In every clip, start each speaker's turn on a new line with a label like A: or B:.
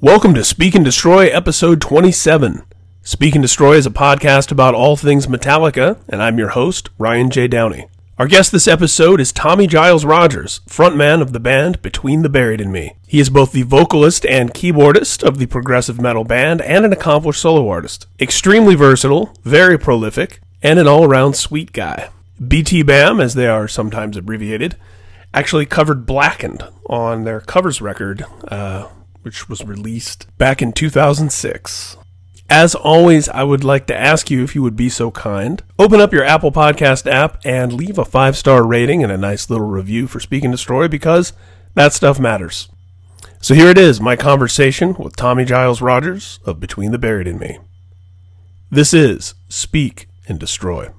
A: Welcome to Speak and Destroy, episode 27. Speak and Destroy is a podcast about all things Metallica, and I'm your host, Ryan J. Downey. Our guest this episode is Tommy Giles Rogers, frontman of the band Between the Buried and Me. He is both the vocalist and keyboardist of the progressive metal band and an accomplished solo artist. Extremely versatile, very prolific, and an all around sweet guy. BT BAM, as they are sometimes abbreviated, actually covered Blackened on their covers record, uh, which was released back in 2006. As always, I would like to ask you if you would be so kind. Open up your Apple Podcast app and leave a five star rating and a nice little review for Speak and Destroy because that stuff matters. So here it is my conversation with Tommy Giles Rogers of Between the Buried and Me. This is Speak and Destroy.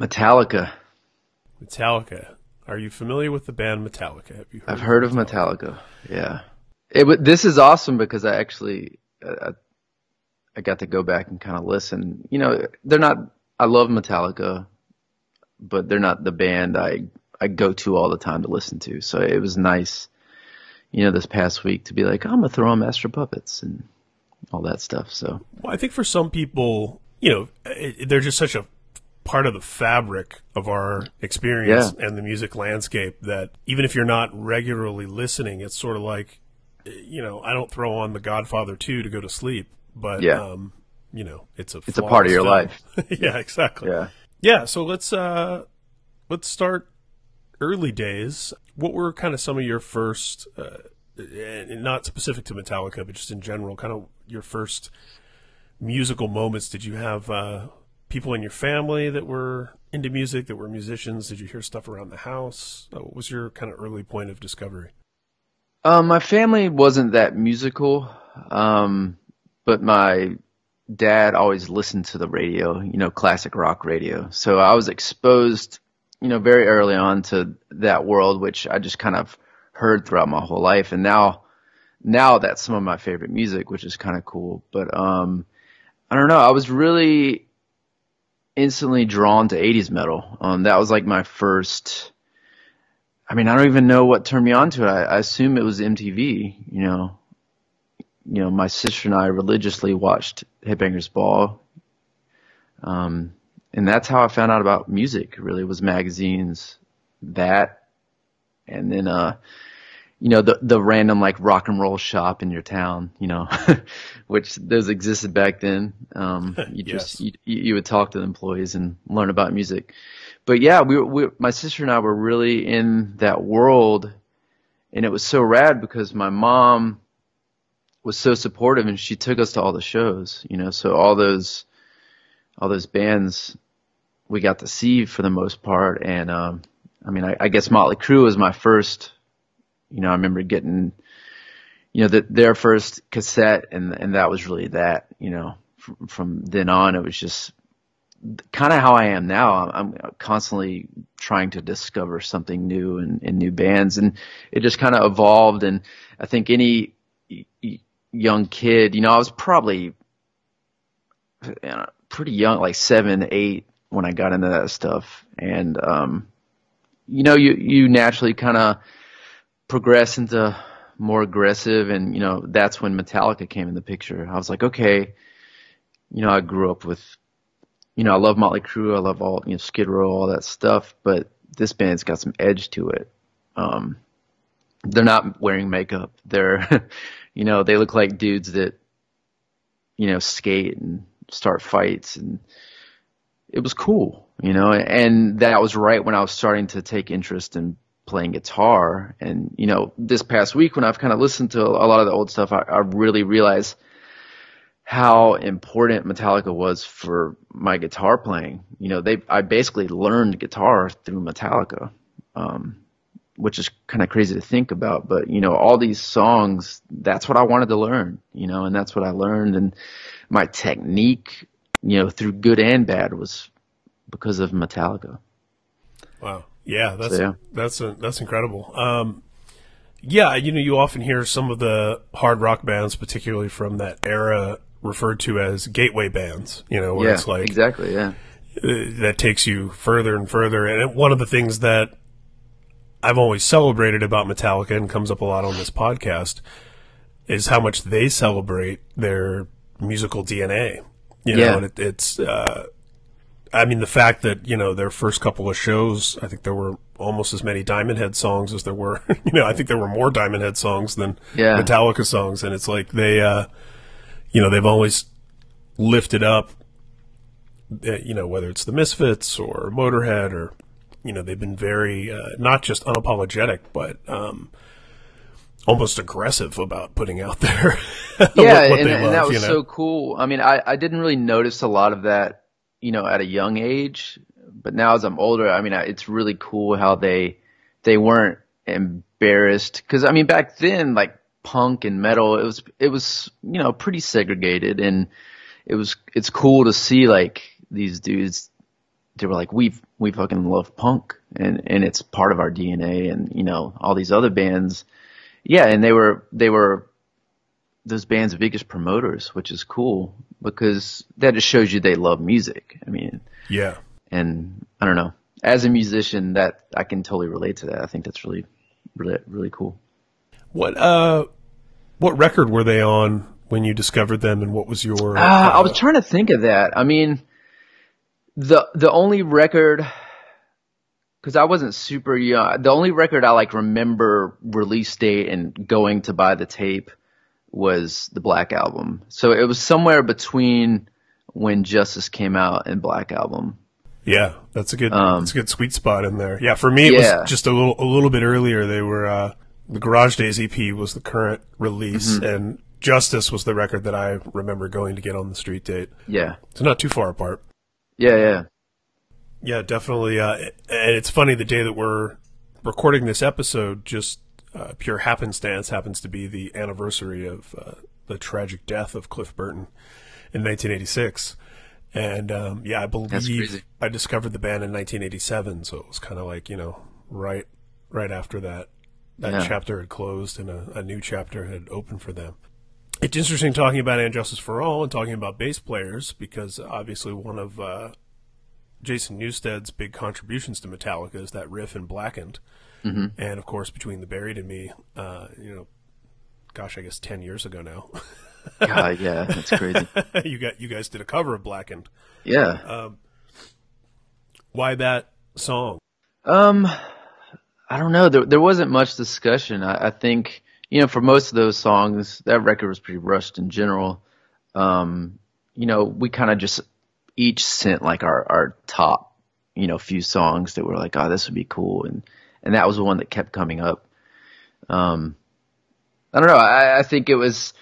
B: Metallica.
A: Metallica. Are you familiar with the band Metallica? Have you heard
B: I've heard of Metallica. Yeah. It this is awesome because I actually uh, I got to go back and kind of listen. You know, they're not. I love Metallica, but they're not the band I I go to all the time to listen to. So it was nice, you know, this past week to be like, I'm gonna throw on Master Puppets and all that stuff. So
A: Well, I think for some people, you know, it, they're just such a part of the fabric of our experience
B: Yeah.
A: and the music landscape that even if you're not regularly listening, it's sort of like, you know, I don't throw on The Godfather 2 to go to sleep, but,
B: Yeah.
A: um, you know, it's a
B: It's a part of your
A: flawless
B: life.
A: yeah, exactly.
B: yeah.
A: Yeah, so let's uh let's start early days. What were kind of some of your first uh and not specific to Metallica, but just in general, kind of your first musical moments? Did you have uh people in your family that were into music, that were musicians? Did you hear stuff around the house? Uh, What was your kind of early point of discovery?
B: Um, my family wasn't that musical, um, but my dad always listened to the radio, you know, classic rock radio. So I was exposed, you know, very early on to that world, which I just kind of heard throughout my whole life. And now, now that's some of my favorite music, which is kind of cool. But, um, I don't know. I was really instantly drawn to 80s metal. Um, that was like my first, I mean, I don't even know what turned me on to it. I, I assume it was MTV, you know. You know, my sister and I religiously watched Headbangers Ball. Um, and that's how I found out about music, really, was magazines, that, and then, uh, you know, the, the random like rock and roll shop in your town, you know, which those existed back then. Um, you just,
A: Yes.
B: you, you would talk to the employees and learn about music. But yeah, we, were- we, my sister and I were really in that world and it was so rad because my mom was so supportive and she took us to all the shows, you know, so all those, all those bands we got to see for the most part. And, um, I mean, I, I guess Motley Crue was my first, you know, I remember getting, you know, the, their first cassette and, and that was really that, you know, from, from then on, it was just kind of how I am now. I'm, I'm constantly trying to discover something new and, and new bands and it just kind of evolved. And I think any young kid, you know, I was probably you know, pretty young, like seven, eight when I got into that stuff. And, um, you know, you, you naturally kind of progress into more aggressive and, you know, that's when Metallica came in the picture. I was like, okay, you know, I grew up with, you know, I love Motley Crue. I love all, you know, Skid Row, all that stuff, but this band's got some edge to it. Um, they're not wearing makeup. They're, you know, they look like dudes that, you know, skate and start fights and it was cool, you know, and that was right when I was starting to take interest in playing guitar. And, you know, this past week when I've kind of listened to a lot of the old stuff, I, I really realized how important Metallica was for my guitar playing. You know, they, I basically learned guitar through Metallica. Um, which is kind of crazy to think about, but you know, all these songs, that's what I wanted to learn, you know, and that's what I learned. And my technique, you know, through good and bad was because of Metallica.
A: Wow. Yeah, that's so, yeah. that's a, that's incredible. Um, yeah, you know, you often hear some of the hard rock bands, particularly from that era, referred to as gateway bands. You know, where
B: yeah,
A: it's like
B: exactly, yeah,
A: uh, that takes you further and further. And one of the things that I've always celebrated about Metallica and comes up a lot on this podcast is how much they celebrate their musical DNA. You know, yeah. and it, it's, uh, I mean, the fact that, you know, their first couple of shows, I think there were almost as many Diamond Head songs as there were, you know, I think there were more Diamond Head songs than yeah. Metallica songs. And it's like they, uh, you know, they've always lifted up, uh, you know, whether it's the Misfits or Motorhead or, you know, they've been very, uh, not just unapologetic, but, um, almost aggressive about putting out there.
B: yeah, what, what and, and that was you know? so cool. I mean, I, I didn't really notice a lot of that, you know, at a young age, but now as I'm older, I mean, it's really cool how they they weren't embarrassed because I mean, back then, like punk and metal, it was it was you know pretty segregated, and it was it's cool to see like these dudes. They were like, we we fucking love punk, and and it's part of our DNA, and you know all these other bands yeah, and they were they were those bands' biggest promoters, which is cool because that just shows you they love music. I mean,
A: yeah.
B: And I don't know, as a musician, that I can totally relate to that. I think that's really, really, really cool.
A: What uh, what record were they on when you discovered them, and what was your?
B: Uh, uh, I was trying to think of that. I mean, the the only record because I wasn't super young. The only record I like remember release date and going to buy the tape was the Black Album. So it was somewhere between when Justice came out and Black Album.
A: Yeah, that's a good um, that's a good sweet spot in there. Yeah, for me it yeah. was just a little a little bit earlier. They were uh, the Garage Days EP was the current release, mm-hmm. and Justice was the record that I remember going to get on the street date.
B: Yeah,
A: it's not too far apart.
B: Yeah, yeah.
A: Yeah, definitely. Uh, and it's funny the day that we're recording this episode, just uh, pure happenstance happens to be the anniversary of uh, the tragic death of Cliff Burton in 1986. And um, yeah, I believe I discovered the band in 1987, so it was kind of like you know right right after that that yeah. chapter had closed and a, a, new chapter had opened for them. It's interesting talking about And Justice for All and talking about bass players because obviously one of uh, Jason Newsted's big contributions to Metallica is that riff in Blackened, mm-hmm. and of course between the Buried and Me, uh, you know, gosh, I guess ten years ago now.
B: God, yeah, that's crazy.
A: you got you guys did a cover of Blackened.
B: Yeah.
A: Um, why that song?
B: Um, I don't know. There there wasn't much discussion. I, I think you know for most of those songs, that record was pretty rushed in general. Um, you know, we kind of just each sent like our, our top, you know, few songs that were like, oh, this would be cool. And, and that was the one that kept coming up. Um, I don't know. I, I think it was,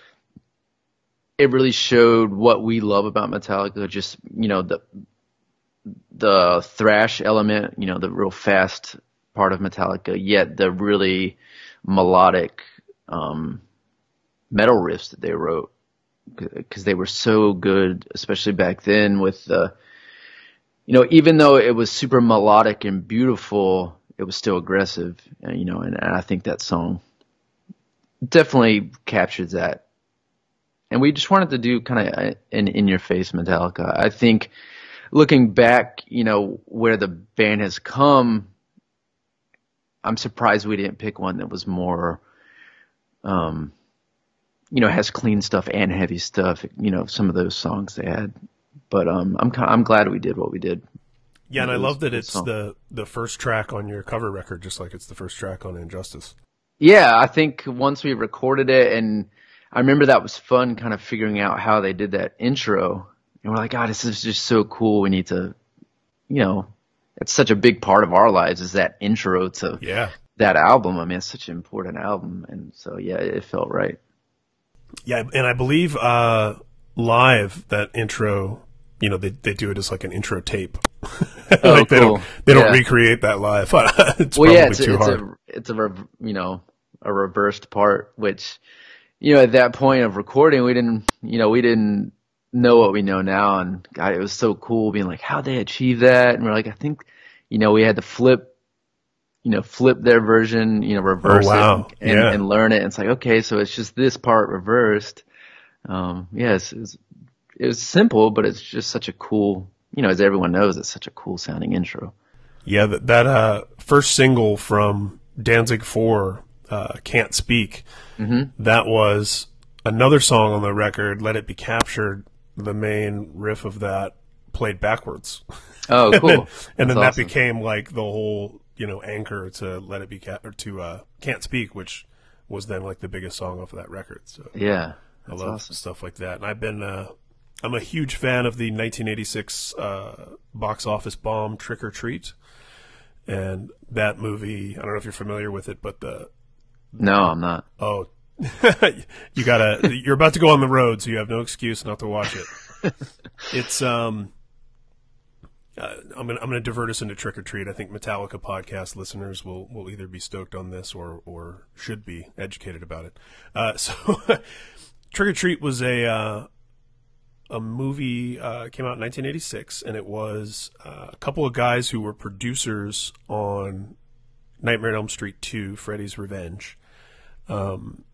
B: it really showed what we love about Metallica. Just, you know, the, the thrash element, you know, the real fast part of Metallica, yet the really melodic, um, metal riffs that they wrote because they were so good, especially back then with the, you know, even though it was super melodic and beautiful, it was still aggressive, you know, and, and I think that song definitely captures that. And we just wanted to do kind of an in your face Metallica. I think looking back, you know, where the band has come, I'm surprised we didn't pick one that was more, um, you know, has clean stuff and heavy stuff. You know, some of those songs they had, but um, I'm I'm glad we did what we did.
A: Yeah, and I love that it's song. the the first track on your cover record, just like it's the first track on Injustice.
B: Yeah, I think once we recorded it, and I remember that was fun, kind of figuring out how they did that intro, and we're like, God, this is just so cool. We need to, you know, it's such a big part of our lives is that intro to
A: yeah
B: that album. I mean, it's such an important album, and so yeah, it felt right.
A: Yeah, and I believe uh, live that intro, you know, they they do it as like an intro tape. like
B: oh,
A: they
B: cool.
A: don't they don't recreate that live. it's
B: well,
A: yeah,
B: it's,
A: too
B: it's
A: hard.
B: A, it's a you know a reversed part, which you know at that point of recording, we didn't you know we didn't know what we know now, and God, it was so cool being like how they achieve that, and we're like, I think you know, we had to flip, you know, flip their version, you know, reverse
A: Oh, wow.
B: it and,
A: Yeah.
B: and learn it. And it's like, okay, so it's just this part reversed. Um, yes, yeah, it's, it was simple, but it's just such a cool, you know, as everyone knows, it's such a cool sounding intro.
A: Yeah, that, that uh, first single from Danzig 4, uh, Can't Speak,
B: Mm-hmm.
A: that was another song on the record, Let It Be Captured, the main riff of that played backwards.
B: Oh, cool.
A: and then, and then that
B: awesome.
A: became like the whole, you know, anchor to Let It Be Ca- or to uh, Can't Speak, which was then like the biggest song off of that record. So
B: Yeah.
A: I love
B: awesome.
A: stuff like that. And I've been, uh, I'm a huge fan of the 1986 uh, box office bomb Trick or Treat. And that movie, I don't know if you're familiar with it, but the,
B: No, I'm not.
A: oh, you gotta, you're about to go on the road, so you have no excuse not to watch it. it's, um, uh, I'm gonna I'm gonna divert us into trick or treat. I think Metallica podcast listeners will will either be stoked on this or or should be educated about it. Uh, so, Trick or Treat was a uh, a movie uh, came out in 1986, and it was uh, a couple of guys who were producers on Nightmare on Elm Street 2: Freddy's Revenge. Um,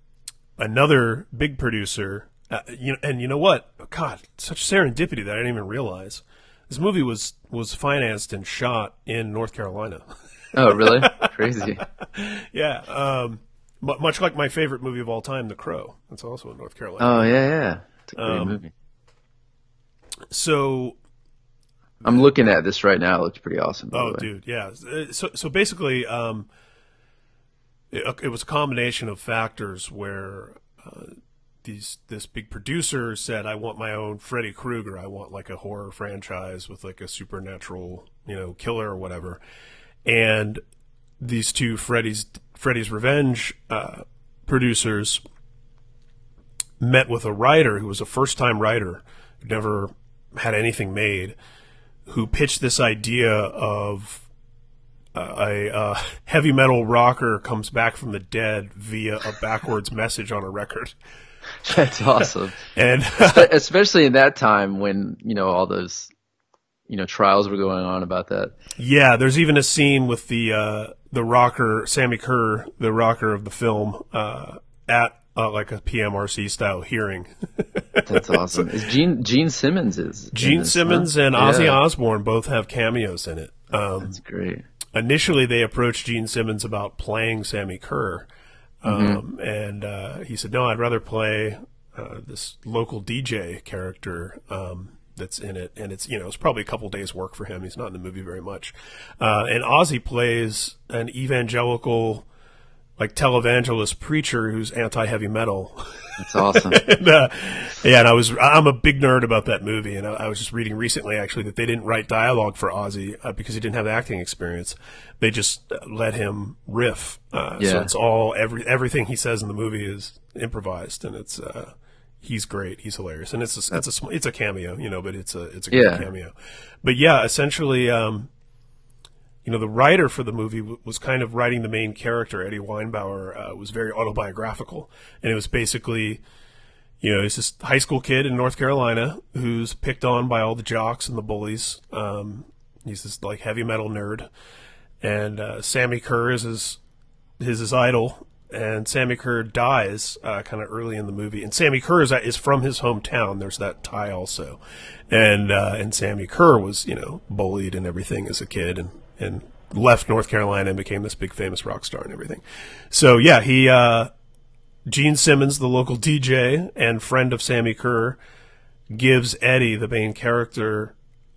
A: another big producer, uh, you know, and you know what? God, such serendipity that I didn't even realize. This movie was was financed and shot in North Carolina.
B: Oh, really? Crazy.
A: yeah, um, mu- much like my favorite movie of all time, The Crow. That's also in North Carolina.
B: Oh, yeah, yeah. It's a great
A: Um,
B: movie.
A: so,
B: I'm looking at this right now. It looks pretty awesome. By
A: oh,
B: the way.
A: dude, yeah. Uh, So, so basically, um, it, it was a combination of factors where uh, these this big producer said, "I want my own Freddy Krueger. I want like a horror franchise with like a supernatural, you know, killer or whatever." And these two Freddy's Freddy's Revenge uh, producers met with a writer who was a first time writer who never had anything made, who pitched this idea of uh, a uh, heavy metal rocker comes back from the dead via a backwards message on a record.
B: That's awesome.
A: And
B: Especially in that time when, you know, all those, you know, trials were going on about that.
A: yeah, there's even a scene with the uh, the rocker Sammi Curr, the rocker of the film, uh, at uh, like a PMRC style hearing.
B: That's awesome. Is Gene Gene Simmons is
A: Gene
B: this,
A: Simmons
B: huh?
A: and Ozzy
B: Yeah,
A: Osbourne both have cameos in it. Um,
B: That's great.
A: initially they approached Gene Simmons about playing Sammi Curr, um, and uh, he said, "No, I'd rather play uh, this local DJ character um, that's in it." And it's you know it's probably a couple days' work for him. He's not in the movie very much, uh, and Ozzy plays an evangelical. Like televangelist preacher who's anti-heavy metal,
B: That's awesome.
A: and, uh, yeah, and I was I'm a big nerd about that movie, and I, I was just reading recently actually that they didn't write dialogue for Ozzy uh, because he didn't have acting experience. They just let him riff. Uh, So it's all every everything he says in the movie is improvised, and it's uh, he's great, he's hilarious, and it's a, it's a it's a cameo, you know, but it's a it's a great
B: Yeah.
A: cameo. But yeah, essentially. Um, you know, the writer for the movie w- was kind of writing the main character. Eddie Weinbauer uh, was very autobiographical, and it was basically, you know, he's this high school kid in North Carolina who's picked on by all the jocks and the bullies. Um, he's this like heavy metal nerd, and uh, Sammi Curr is his his, his idol. And Sammi Curr dies uh, kind of early in the movie, and Sammi Curr is, is from his hometown. There's that tie also, and uh, and Sammi Curr was you know bullied and everything as a kid, and and left North Carolina and became this big famous rock star and everything. So yeah, he uh, Gene Simmons, the local DJ and friend of Sammi Curr, gives Eddie, the main character,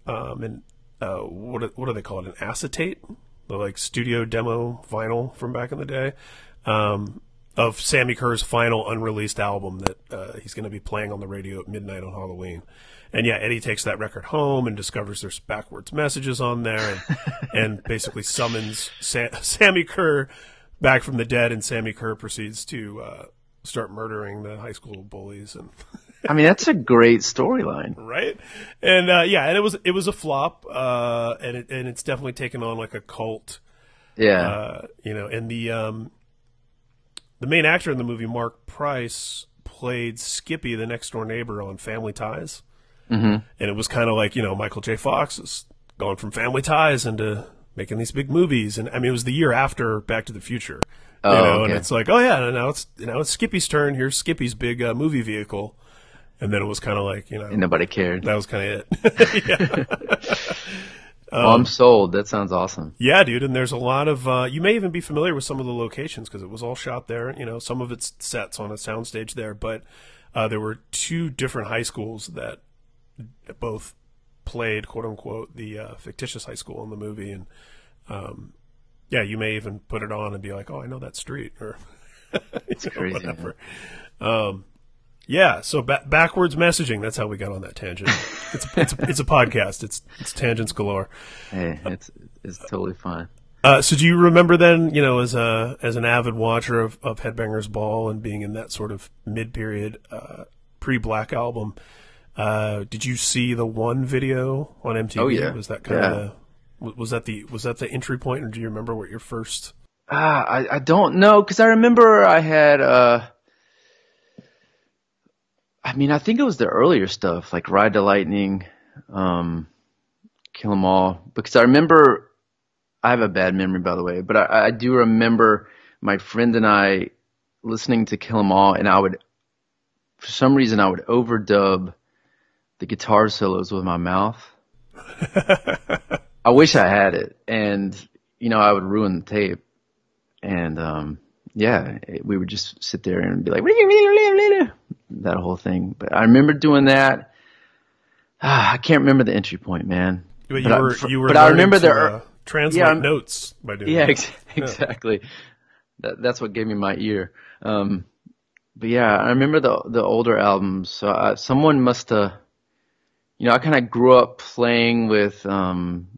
A: um, and uh, what what do they call it? An acetate, the like studio demo vinyl from back in the day, um, of Sammi Curr's final unreleased album that uh, he's going to be playing on the radio at midnight on Halloween. And yeah, Eddie takes that record home and discovers there's backwards messages on there, and, and basically summons Sa- Sammi Curr back from the dead, and Sammi Curr proceeds to uh, start murdering the high school bullies and
B: I mean, that's a great storyline.
A: right and uh, yeah and it was it was a flop uh, and it and it's definitely taken on like a cult
B: Yeah.
A: uh, you know and the um, the main actor in the movie Mark Price played Skippy the next door neighbor on Family Ties
B: hmm
A: and it was kind of like you know Michael J Fox is going from Family Ties into making these big movies, and I mean, it was the year after Back to the Future.
B: Oh,
A: you know,
B: okay.
A: and it's like, oh yeah, now it's now it's Skippy's turn. Here's Skippy's big uh, movie vehicle, and then it was kind of like, you know,
B: And nobody cared.
A: that was kind of it. yeah.
B: oh, I'm sold. That sounds awesome.
A: yeah, dude. And there's a lot of. Uh, you may even be familiar with some of the locations because it was all shot there. You know, some of it's sets on a soundstage there, but uh, there were two different high schools that both played quote unquote the uh, fictitious high school in the movie, and um, yeah, you may even put it on and be like, oh, I know that street or.
B: It's crazy.
A: whatever. Um, yeah, so ba- backwards messaging. That's how we got on that tangent. It's a, it's a, it's a podcast. It's it's tangents galore.
B: Hey, it's it's totally fine.
A: Uh, so do you remember then, you know, as a as an avid watcher of, of Headbangers Ball and being in that sort of mid period uh, pre Black album, uh, did you see the one video on MTV?
B: Oh, yeah.
A: Was that kind
B: Yeah.
A: of the, was that the was that the entry point, or do you remember what your first?
B: Ah, I, I don't know because I remember I had uh, I mean I think it was the earlier stuff like Ride the Lightning, um, Kill 'Em All because I remember I have a bad memory by the way, but I, I do remember my friend and I listening to Kill 'Em All and I would for some reason I would overdub the guitar solos with my mouth. I wish I had it, and you know I would ruin the tape. And um, yeah, it, we would just sit there and be like that whole thing. But I remember doing that. Ah, I can't remember the entry point, man.
A: But you
B: But I-
A: were
B: for-
A: you were
B: but I remember
A: to,
B: the ear-
A: uh, translate
B: Yeah,
A: notes by doing
B: Yeah,
A: that.
B: ex- exactly. That, that's what gave me my ear. Um, but yeah, I remember the the older albums. So I, someone must have, you know, I kind of grew up playing with. Um,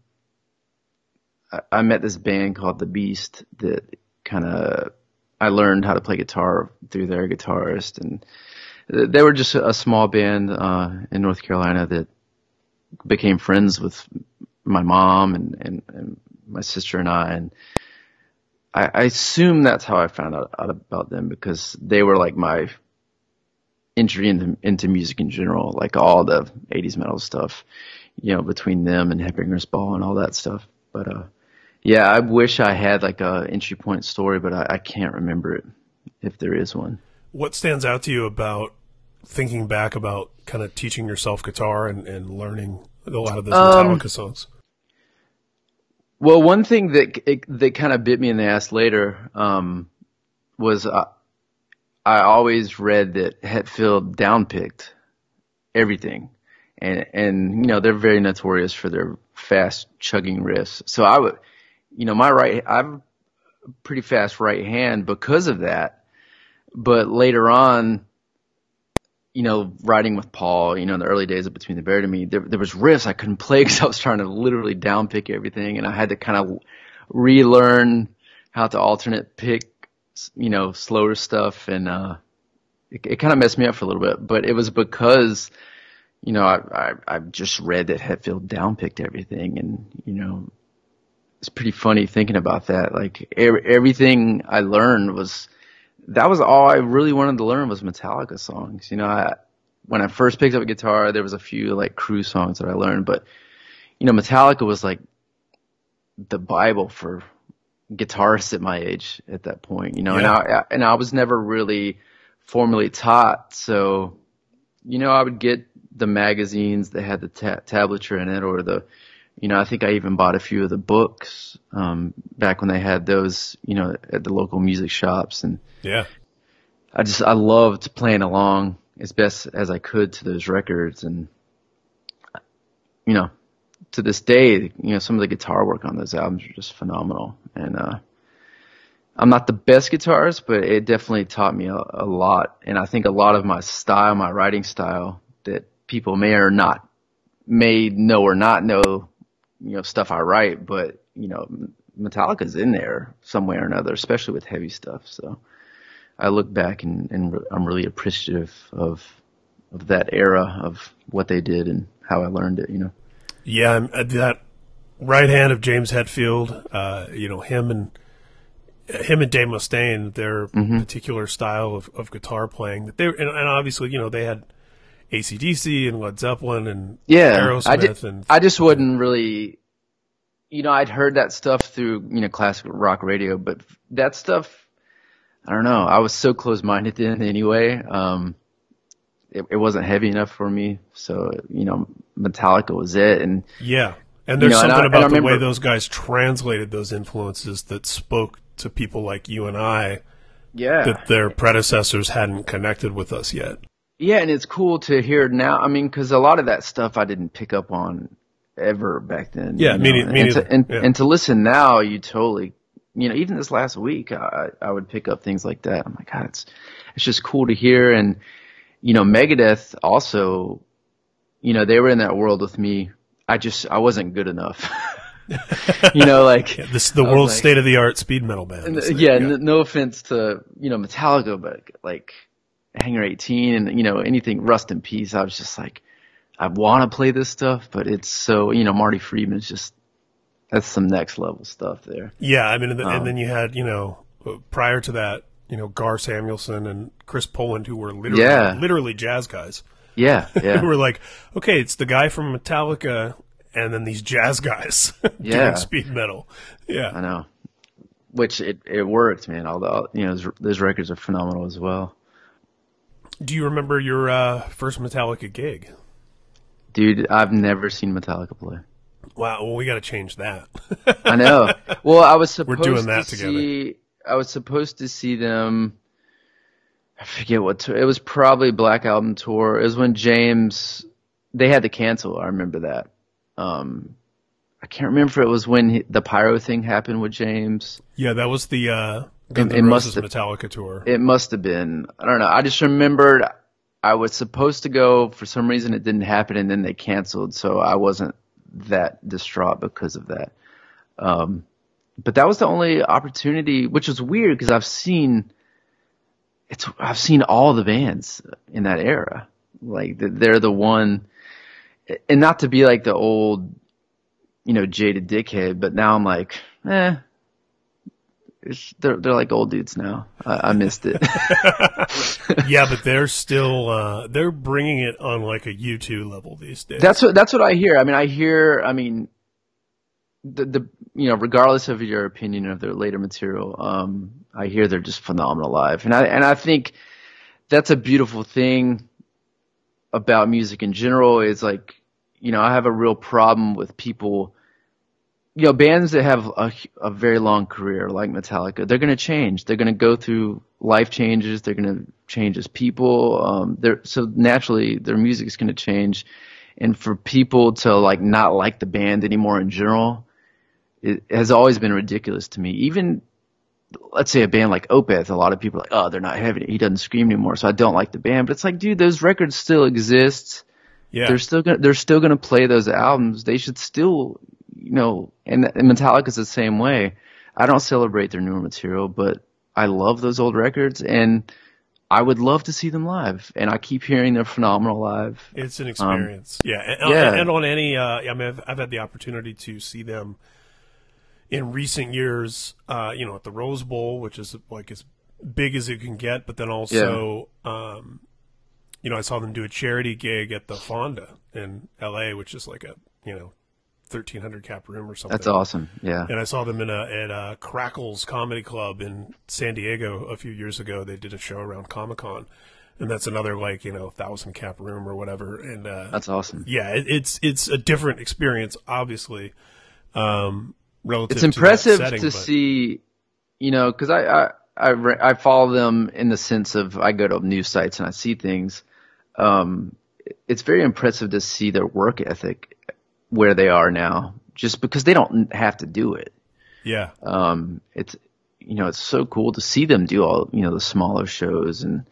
B: I, I met this band called The Beast that kind of I learned how to play guitar through their guitarist, and they were just a, small band uh, in North Carolina that became friends with my mom and, and, and my sister and I, and I, I assume that's how I found out, out about them because they were like my entry into into music in general, like all the '80s metal stuff, you know, between them and Headbangers Ball and all that stuff. But uh, yeah, I wish I had like a entry point story, but I, I can't remember it if there is one.
A: What stands out to you about thinking back about kind of teaching yourself guitar and, and learning a lot of those
B: Um,
A: Metallica songs?
B: Well, one thing that it, that kind of bit me in the ass later um, was uh, I always read that Hetfield downpicked everything, and and you know they're very notorious for their fast chugging riffs. So I would, you know, my right, I'm pretty fast right hand because of that. But later on, you know, writing with Paul, you know, in the early days of Between the Buried and Me, there, there was riffs I couldn't play because I was trying to literally downpick everything, and I had to kind of relearn how to alternate pick, you know, slower stuff, and uh, it, it kind of messed me up for a little bit. But it was because, you know, I I, I just read that Hetfield downpicked everything, and you know, it's pretty funny thinking about that. Like er- everything I learned was that was all I really wanted to learn was Metallica songs. You know, I, when I first picked up a guitar, there was a few like Crue songs that I learned, but you know, Metallica was like the Bible for guitarists at my age at that point. You know, and I and I was never really formally taught, so you know, I would get the magazines that had the ta- tablature in it, or the you know, I think I even bought a few of the books um, back when they had those, you know, at the local music shops, and
A: Yeah.
B: I just I loved playing along as best as I could to those records, and you know, to this day, you know, some of the guitar work on those albums are just phenomenal. And uh, I'm not the best guitarist, but it definitely taught me a, a lot, and I think a lot of my style, my writing style, that people may or not may know or not know, you know, stuff I write, but you know, Metallica's in there some way or another, especially with heavy stuff. So. I look back and, and re- I'm really appreciative of of that era of what they did and how I learned it. You know.
A: Yeah, uh, that right hand of James Hetfield, uh, you know, him and him and Dave Mustaine, their
B: Mm-hmm.
A: particular style of, of guitar playing. That they and, and obviously, you know, they had ACDC and Led Zeppelin and
B: Yeah,
A: Aerosmith
B: I, did,
A: and
B: I just wouldn't really you know, I'd heard that stuff through, you know, classic rock radio, but that stuff, I don't know. I was so close minded then anyway. Um, it, it wasn't heavy enough for me. So, you know, Metallica was it. And
A: Yeah. And there's
B: You know,
A: something
B: and I
A: about the way those guys translated those influences that spoke to people like you and I
B: yeah.
A: that their predecessors hadn't connected with us yet.
B: Yeah, and it's cool to hear now. I mean, because a lot of that stuff I didn't pick up on ever back then.
A: Yeah,
B: you
A: me
B: know,
A: me
B: and, to, and,
A: Yeah.
B: and to listen now, you totally, you know, even this last week, I, I would pick up things like that. I'm like, God, it's it's just cool to hear. And you know, Megadeth also, you know, they were in that world with me. I just I wasn't good enough. you know, like
A: This the world's
B: like-
A: state of the art speed metal band.
B: and, yeah, n- no offense to you know Metallica, but like Hangar 18 and you know anything Rust in Peace, I was just like, I want to play this stuff, but it's so you know Marty Friedman's just that's some next level stuff there.
A: Yeah, I mean, and, th-
B: Um,
A: and then you had, you know, prior to that, you know, Gar Samuelson and Chris Poland, who were literally,
B: Yeah.
A: literally jazz guys,
B: Yeah, yeah,
A: who were like, okay, it's the guy from Metallica, and then these jazz guys
B: Yeah.
A: doing speed metal. Yeah, I
B: know. Which it it worked, man. Although you know those, those records are phenomenal as well,
A: do you remember your uh, first Metallica gig?
B: dude. I've never seen Metallica play.
A: Wow, well, we got to change that.
B: I know. Well, I was supposed We're
A: doing that
B: to
A: together.
B: see. I was supposed to see them. I forget what tour. It was probably Black Album tour. It was when James. They had to cancel. I remember that. Um, I can't remember if it was when he, the pyro thing happened with James.
A: yeah, that was the uh, Guns
B: It- it must
A: Metallica tour.
B: It must have been. I don't know. I just remembered I was supposed to go. For some reason, it didn't happen, and then they canceled. So I wasn't that distraught because of that. Um, but that was the only opportunity, which was weird because I've seen it's. I've seen all the bands in that era. Like they're the one, and not to be like the old, you know, jaded dickhead. But now I'm like, eh. They're they're like old dudes now. I, I missed it.
A: yeah, but they're still uh, they're bringing it on like a U two level these days.
B: That's what that's what I hear. I mean, I hear. I mean, the the you know, regardless of your opinion of their later material, um, I hear they're just phenomenal live, and I and I think that's a beautiful thing about music in general. Is like, you know, I have a real problem with people. You know, bands that have a, a very long career like Metallica, they're going to change. They're going to go through life changes. They're going to change as people. Um, they're so naturally their music is going to change. And for people to like not like the band anymore in general it has always been ridiculous to me. Even let's say a band like opeth a lot of people are like oh they're not heavy he doesn't scream anymore. So i don't like the band. But it's like dude those records still exist.
A: Yeah,
B: they're still gonna they're still gonna play those albums. They should still you know and, and metallica's the same way i don't celebrate their newer material but i love those old records and I would love to see them live, and I keep hearing they're phenomenal live.
A: It's an experience. yeah. And,
B: Um, yeah.
A: and on any, uh, I mean, I've, I've had the opportunity to see them in recent years, uh, you know, at the Rose Bowl, which is like as big as it can get, but then also, um, you know, I saw them do a charity gig at the Fonda in LA, which is like a, you know, 1300 cap room or something.
B: That's awesome. Yeah.
A: And I saw them in a at a Crackles Comedy Club in San Diego a few years ago. They did a show around Comic Con, and that's another like you know thousand cap room or whatever. And uh,
B: That's awesome.
A: yeah, it, it's it's a different experience, obviously. Um, relative,
B: It's
A: to
B: impressive
A: setting,
B: to
A: but-
B: see, you know, because I, I I re- I follow them in the sense of I go to news sites and I see things. Um, it's very impressive to see their work ethic where they are now, just because they don't have to do it.
A: Yeah,
B: Um, it's you know it's so cool to see them do all you know the smaller shows and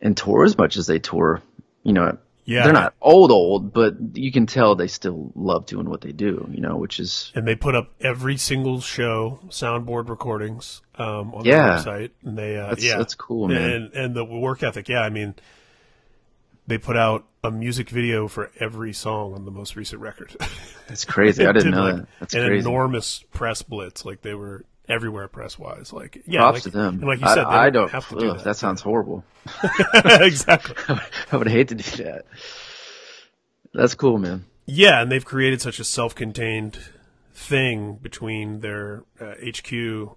B: and tour as much as they tour. You know,
A: Yeah.
B: they're not old old, but you can tell they still love doing what they do. You know, which is
A: and they put up every single show soundboard recordings um, on
B: Yeah.
A: their website, and they uh,
B: That's-
A: yeah,
B: that's cool, man.
A: And and the work ethic, yeah. I mean, they put out a music video for every song on the most recent record.
B: That's crazy. I didn't
A: Did,
B: know
A: like,
B: that. That's
A: an
B: crazy.
A: enormous press blitz. Like they were everywhere press wise. Like yeah,
B: Props
A: like,
B: to them.
A: Like you
B: I,
A: said, they
B: I
A: don't, have to do that.
B: that sounds horrible.
A: exactly.
B: I would hate to do that. That's cool, man.
A: Yeah, and they've created such a self-contained thing between their uh, HQ,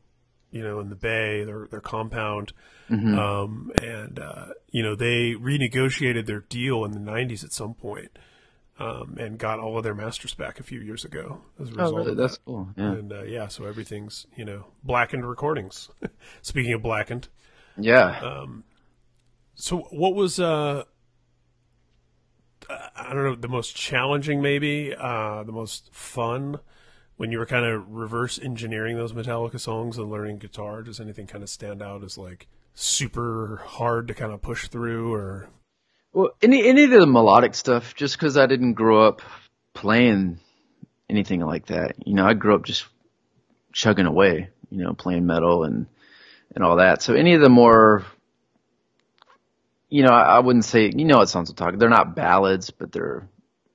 A: you know, in the Bay, their their compound, um, and uh, you know they renegotiated their deal in the '90s at some point, um, and got all of their masters back a few years ago as a result
B: Oh, really?
A: of
B: That's
A: that.
B: cool. Yeah.
A: And uh, yeah, so everything's you know blackened recordings. Speaking of blackened,
B: Yeah.
A: Um, so what was uh I don't know the most challenging maybe uh the most fun when you were kind of reverse engineering those Metallica songs and learning guitar does anything kind of stand out as like super hard to kind of push through or
B: Well, any any of the melodic stuff, just because I didn't grow up playing anything like that. You know, I grew up just chugging away. You know, playing metal and and all that. So any of the more, you know, I, I wouldn't say you know songs I'm talking. They're not ballads, but they're,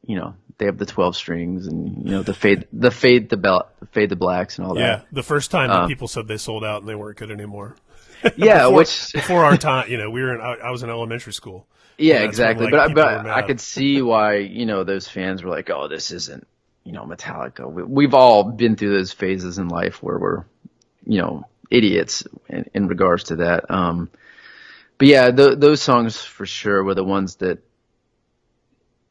B: you know, they have the twelve strings and you know the fade the fade the bell fade the blacks and all
A: yeah
B: that.
A: Yeah, the first time that people said they sold out and they weren't good anymore
B: Yeah,
A: before,
B: which
A: before our time you know we were in I, I was in elementary school
B: Yeah, exactly.
A: when,
B: but
A: like,
B: I, but I could see why you know those fans were like, "Oh, this isn't you know Metallica." We, we've all been through those phases in life where we're you know idiots in, in regards to that. Um, but yeah, th- those songs for sure were the ones that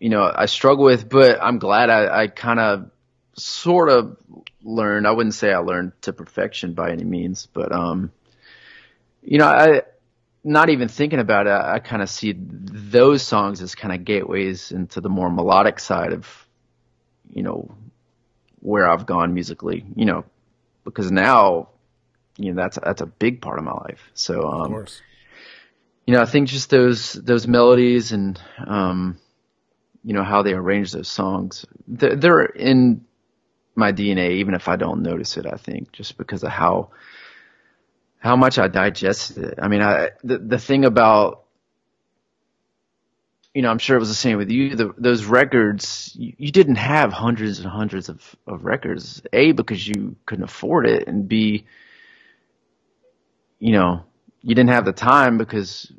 B: you know I struggle with. But I'm glad I, I kind of sort of learned. I wouldn't say I learned to perfection by any means, but um, you know I not even thinking about it, I kind of see those songs as kind of gateways into the more melodic side of, you know, where I've gone musically, you know, because now, you know, that's, that's a big part of my life. So,
A: of
B: um,
A: course
B: you know, I think just those, those melodies and, um, you know, how they arrange those songs, they're, they're in my DNA, even if I don't notice it, I think, just because of how, how much I digested it. I mean, I the the thing about you know, I'm sure it was the same with you. The, those records, you, you didn't have hundreds and hundreds of, of records. A because you couldn't afford it, and B, you know, you didn't have the time because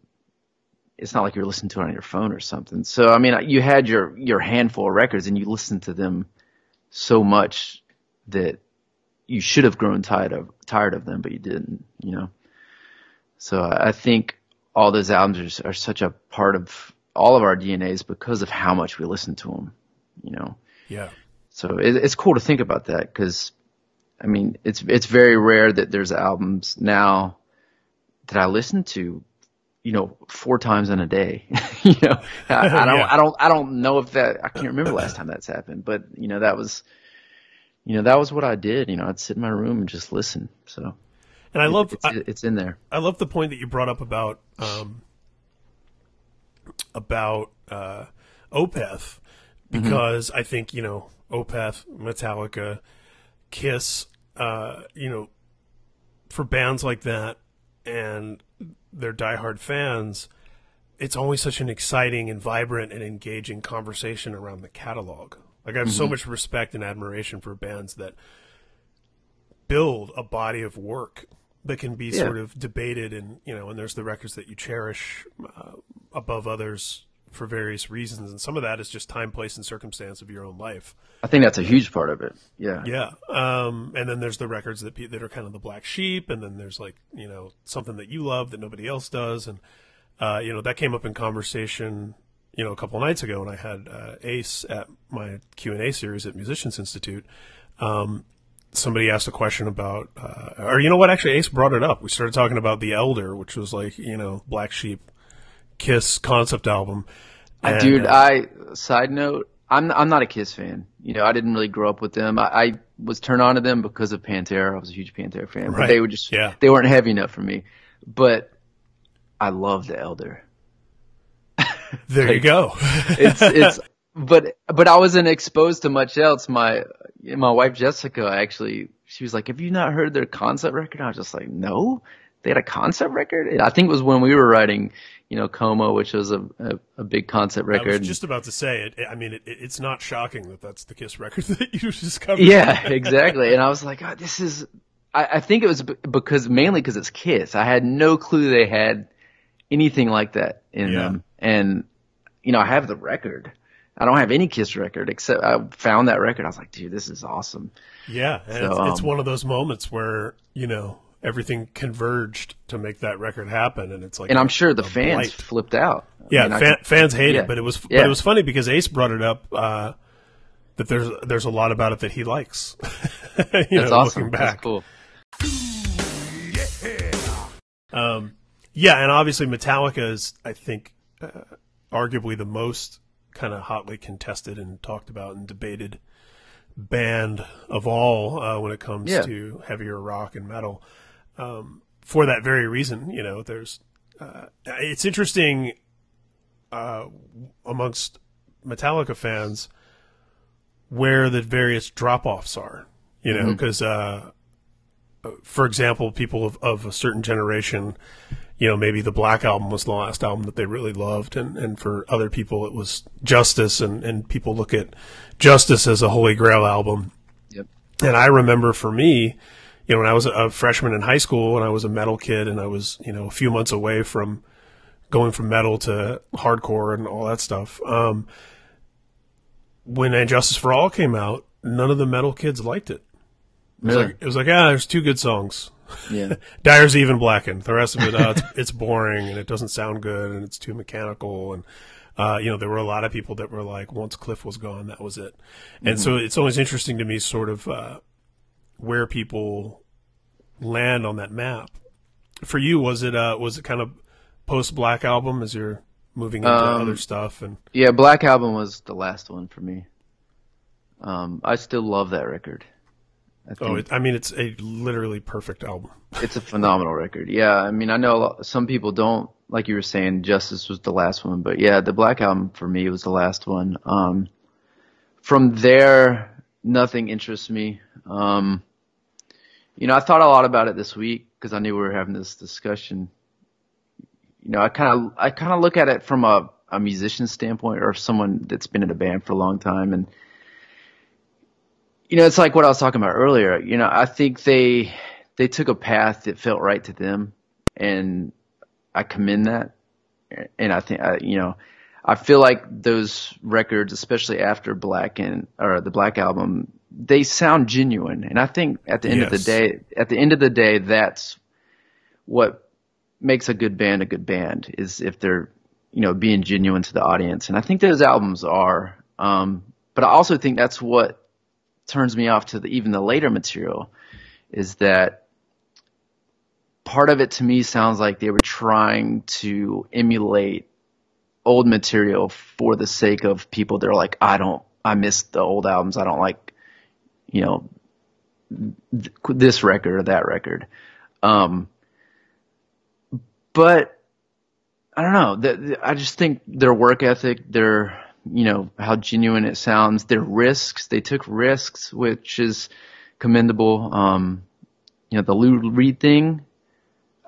B: it's not like you're listening to it on your phone or something. So I mean, you had your your handful of records, and you listened to them so much that you should have grown tired of tired of them, but you didn't. You know. So I think all those albums are, are such a part of all of our DNAs because of how much we listen to them. You know.
A: yeah
B: So it, it's cool to think about that because, I mean, it's it's very rare that there's albums now that I listen to, you know, four times in a day. you know, I, I don't
A: Yeah.
B: I don't I don't know if that I can't remember last time that's happened, but you know that was, you know, that was what I did. You know, I'd sit in my room and just listen. So
A: and I love
B: it's,
A: I,
B: it's in there.
A: I love the point that you brought up about um, about uh, Opeth because I think you know Opeth, Metallica, Kiss, uh, you know, for bands like that and their diehard fans, it's always such an exciting and vibrant and engaging conversation around the catalog. Like I have so much respect and admiration for bands that build a body of work that can be
B: Yeah.
A: sort of debated and you know and there's the records that you cherish uh, above others for various reasons and some of that is just time place and circumstance of your own life
B: I think that's a huge part of it. Yeah.
A: yeah um, and then there's the records that that are kind of the black sheep and then there's like you know something that you love that nobody else does and uh, you know that came up in conversation you know a couple nights ago when I had uh, Ace at my Q and A series at Musicians Institute um, somebody asked a question about, uh, or you know what? Actually, Ace brought it up. We started talking about the Elder, which was like you know Black Sheep, Kiss concept album. And,
B: Dude,
A: uh,
B: I side note, I'm I'm not a Kiss fan. You know, I didn't really grow up with them. I, I was turned on to them because of Pantera. I was a huge Pantera fan, but
A: Right.
B: they were just
A: Yeah.
B: they weren't heavy enough for me. But I love the Elder.
A: there you go.
B: It's it's but but I wasn't exposed to much else. My my wife Jessica actually she was like, "Have you not heard their concept record?" I was just like, "No." They had a concept record. I think it was when we were writing, you know, Coma, which was a a, a big concept
A: I
B: record.
A: was just about to say it. I mean, it, it's not shocking that that's the Kiss record that you just discovered.
B: Yeah, exactly. And I was like, oh, this is. I, I think it was because mainly because it's Kiss. I had no clue they had anything like that in
A: Yeah.
B: them. And you know, I have the record, I don't have any Kiss record except I found that record. I was like, dude, this is awesome.
A: Yeah,
B: So,
A: it's, it's
B: um,
A: one of those moments where you know everything converged to make that record happen, and it's like,
B: And I'm sure the fans
A: blight.
B: flipped out. I
A: Yeah,
B: mean,
A: fan,
B: could-
A: fans hate
B: yeah.
A: it, but it was but it was funny because Ace brought it up uh, that there's there's a lot about it that he likes. you
B: that's
A: know,
B: awesome.
A: looking
B: That's
A: back,
B: cool.
A: um, yeah, and obviously Metallica is, I think, uh, arguably the most kind of hotly contested and talked about and debated band of all uh, when it comes
B: Yeah.
A: to heavier rock and metal. Um, for that very reason, you know, there's uh, it's interesting uh, amongst Metallica fans where the various drop offs are, you know, because uh, for example, people of, of a certain generation, you know, maybe the Black Album was the last album that they really loved, and, and for other people it was Justice, and, and people look at Justice as a Holy Grail album.
B: Yep.
A: And I remember for me, you know, when I was a, freshman in high school and I was a metal kid and I was, you know, a few months away from going from metal to hardcore and all that stuff. Um, when And Justice for All came out, none of the metal kids liked it. It was
B: Really?
A: like, it was like, ah, there's two good songs.
B: Yeah.
A: Dyer's even blackened. The rest of it, uh, it's, it's boring and it doesn't sound good and it's too mechanical. And, uh, you know, there were a lot of people that were like, once Cliff was gone, that was it. And so it's always interesting to me sort of, uh, where people land on that map. For you, was it, uh, was it kind of post Black Album as you're moving into
B: Um,
A: other stuff? And,
B: Yeah, Black Album was the last one for me. Um, I still love that record. I think
A: oh, it, I mean, it's a literally perfect album.
B: it's a phenomenal record. Yeah, I mean, I know a lot, some people don't, like you were saying, Justice was the last one, but yeah, the Black Album for me was the last one. Um, from there, nothing interests me. Um, you know, I thought a lot about it this week because I knew we were having this discussion. You know, I kind of, I kind of look at it from a, a musician standpoint or someone that's been in a band for a long time and, you know, it's like what I was talking about earlier. You know, I think they they took a path that felt right to them, and I commend that. And I think, I, you know, I feel like those records, especially after Black and or the Black album, they sound genuine. And I think at the end of the day, at the end of the day, that's what makes a good band a good band is if they're, you know, being genuine to the audience. And I think those albums are. Um, but I also think that's what turns me off to the, even the later material is that part of it to me sounds like they were trying to emulate old material for the sake of people that are like, I don't, I miss the old albums. I don't like, you know, th- this record or that record. Um, but I don't know. The, the- I just think their work ethic, their, you know, how genuine it sounds, their risks, they took risks, which is commendable. Um, you know, the Lou Reed thing,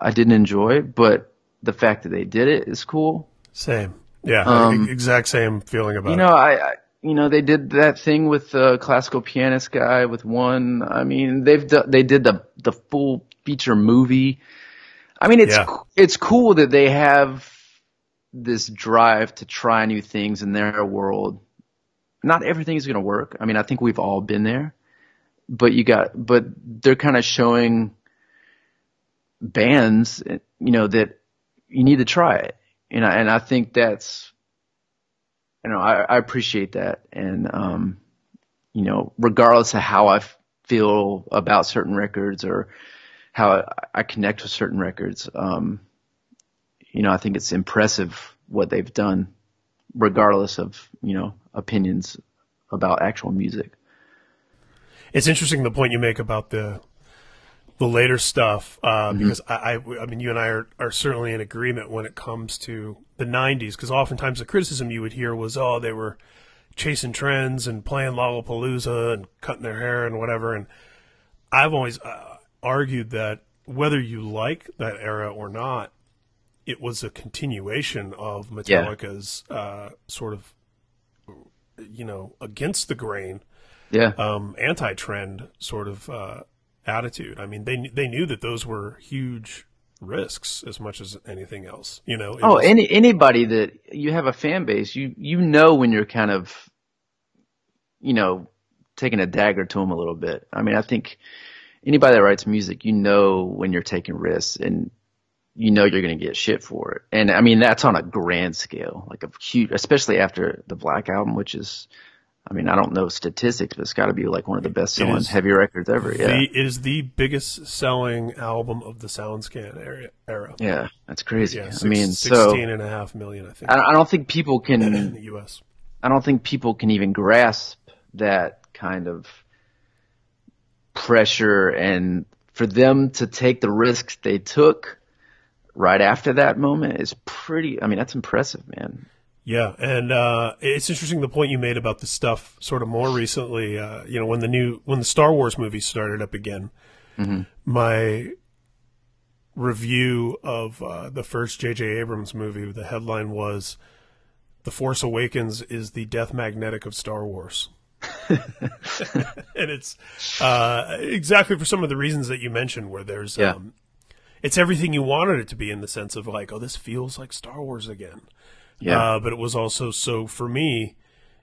B: I didn't enjoy, but the fact that they did it is cool.
A: Same. Yeah.
B: Um,
A: exact same feeling about
B: You
A: it.
B: know, I, I you know they did that thing with the classical pianist guy with one. I mean, they've do, they did the the full feature movie. I mean, it's
A: Yeah.
B: it's cool that they have this drive to try new things in their world. Not everything is going to work. I mean, I think we've all been there, but you got but they're kind of showing bands, you know, that you need to try it. You know, and I think that's you know, I, I appreciate that. And, um, you know, regardless of how I feel about certain records or how I, I connect with certain records, um, you know, I think it's impressive what they've done, regardless of, you know, opinions about actual music.
A: It's interesting the point you make about the the later stuff uh,
B: Mm-hmm.
A: because I, I I mean you and I are, are certainly in agreement when it comes to the '90s because oftentimes the criticism you would hear was oh they were chasing trends and playing Lollapalooza and cutting their hair and whatever and I've always uh, argued that whether you like that era or not it was a continuation of Metallica's uh, sort of you know against the grain
B: Yeah.
A: um, anti-trend sort of uh, attitude. I mean, they they knew that those were huge risks as much as anything else. You know.
B: Oh,
A: was-
B: any anybody that you have a fan base, you you know when you're kind of, you know, taking a dagger to them a little bit. I mean, I think anybody that writes music, you know when you're taking risks and you know you're going to get shit for it. And I mean, that's on a grand scale, like a huge, especially after the Black album, which is, I mean, I don't know statistics, but it's got to be like one of the best selling
A: is
B: heavy records ever. Yeah.
A: the, it is the biggest selling album of the SoundScan era. era.
B: yeah. That's crazy.
A: Yeah,
B: I
A: six-
B: mean, so
A: 16 and a half million, I think,
B: I I don't think people can.
A: in the U.S.
B: I don't think people can even grasp that kind of pressure and for them to take the risks they took right after that moment is pretty I mean that's impressive man.
A: Yeah, and uh, it's interesting the point you made about the stuff sort of more recently. Uh, you know, when the new when the Star Wars movies started up again, my review of uh, the first J.J. Abrams movie, the headline was "The Force Awakens is the death magnetic of Star Wars." and it's uh, exactly for some of the reasons that you mentioned, where there's
B: Yeah.
A: um, it's everything you wanted it to be in the sense of like, oh, this feels like Star Wars again.
B: Yeah.
A: Uh, but it was also so for me,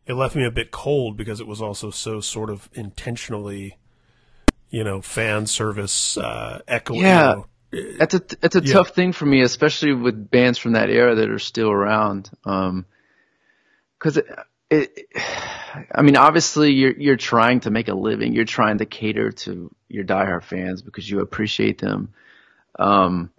A: it left me a bit cold because it was also so sort of intentionally, you know, fan service uh, echo.
B: Yeah.
A: You know,
B: That's a it's a
A: Yeah.
B: tough thing for me, especially with bands from that era that are still around. Um 'cause because it, it, I mean, obviously you're you're trying to make a living. You're trying to cater to your diehard fans because you appreciate them. Um,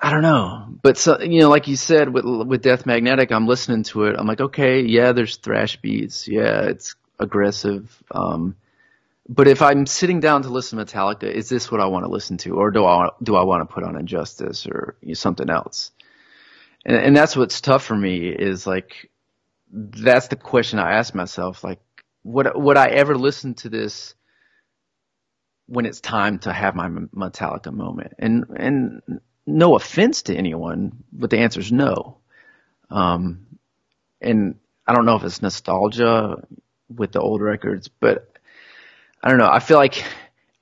B: I don't know, but so you know, like you said with with Death Magnetic, I'm listening to it. I'm like, okay, yeah, there's thrash beats, yeah, it's aggressive. Um, but if I'm sitting down to listen to Metallica, is this what I want to listen to, or do I do I want to put on And Justice or you know, something else? And, and that's what's tough for me is like that's the question I ask myself. Like, would would I ever listen to this when it's time to have my Metallica moment? And and no offense to anyone, but the answer is no. Um, and I don't know if it's nostalgia with the old records, but I don't know. I feel like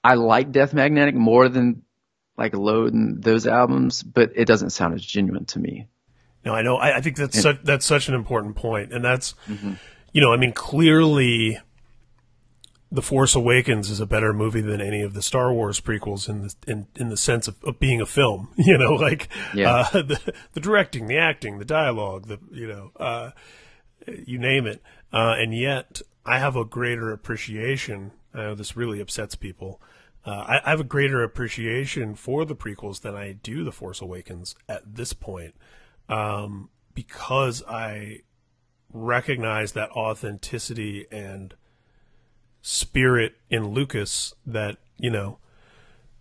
B: I like Death Magnetic more than like Load and those albums, but it doesn't sound as genuine to me.
A: No, I know. I, I think that's such, that's such an important point, and that's you know, I mean, clearly, The Force Awakens is a better movie than any of the Star Wars prequels in the in, in the sense of, of being a film. You know, like
B: Yeah.
A: uh, the the directing, the acting, the dialogue, the you know, uh, you name it. Uh, and yet, I have a greater appreciation. I know this really upsets people. Uh, I, I have a greater appreciation for the prequels than I do The Force Awakens at this point um, because I recognize that authenticity and spirit in Lucas that, you know,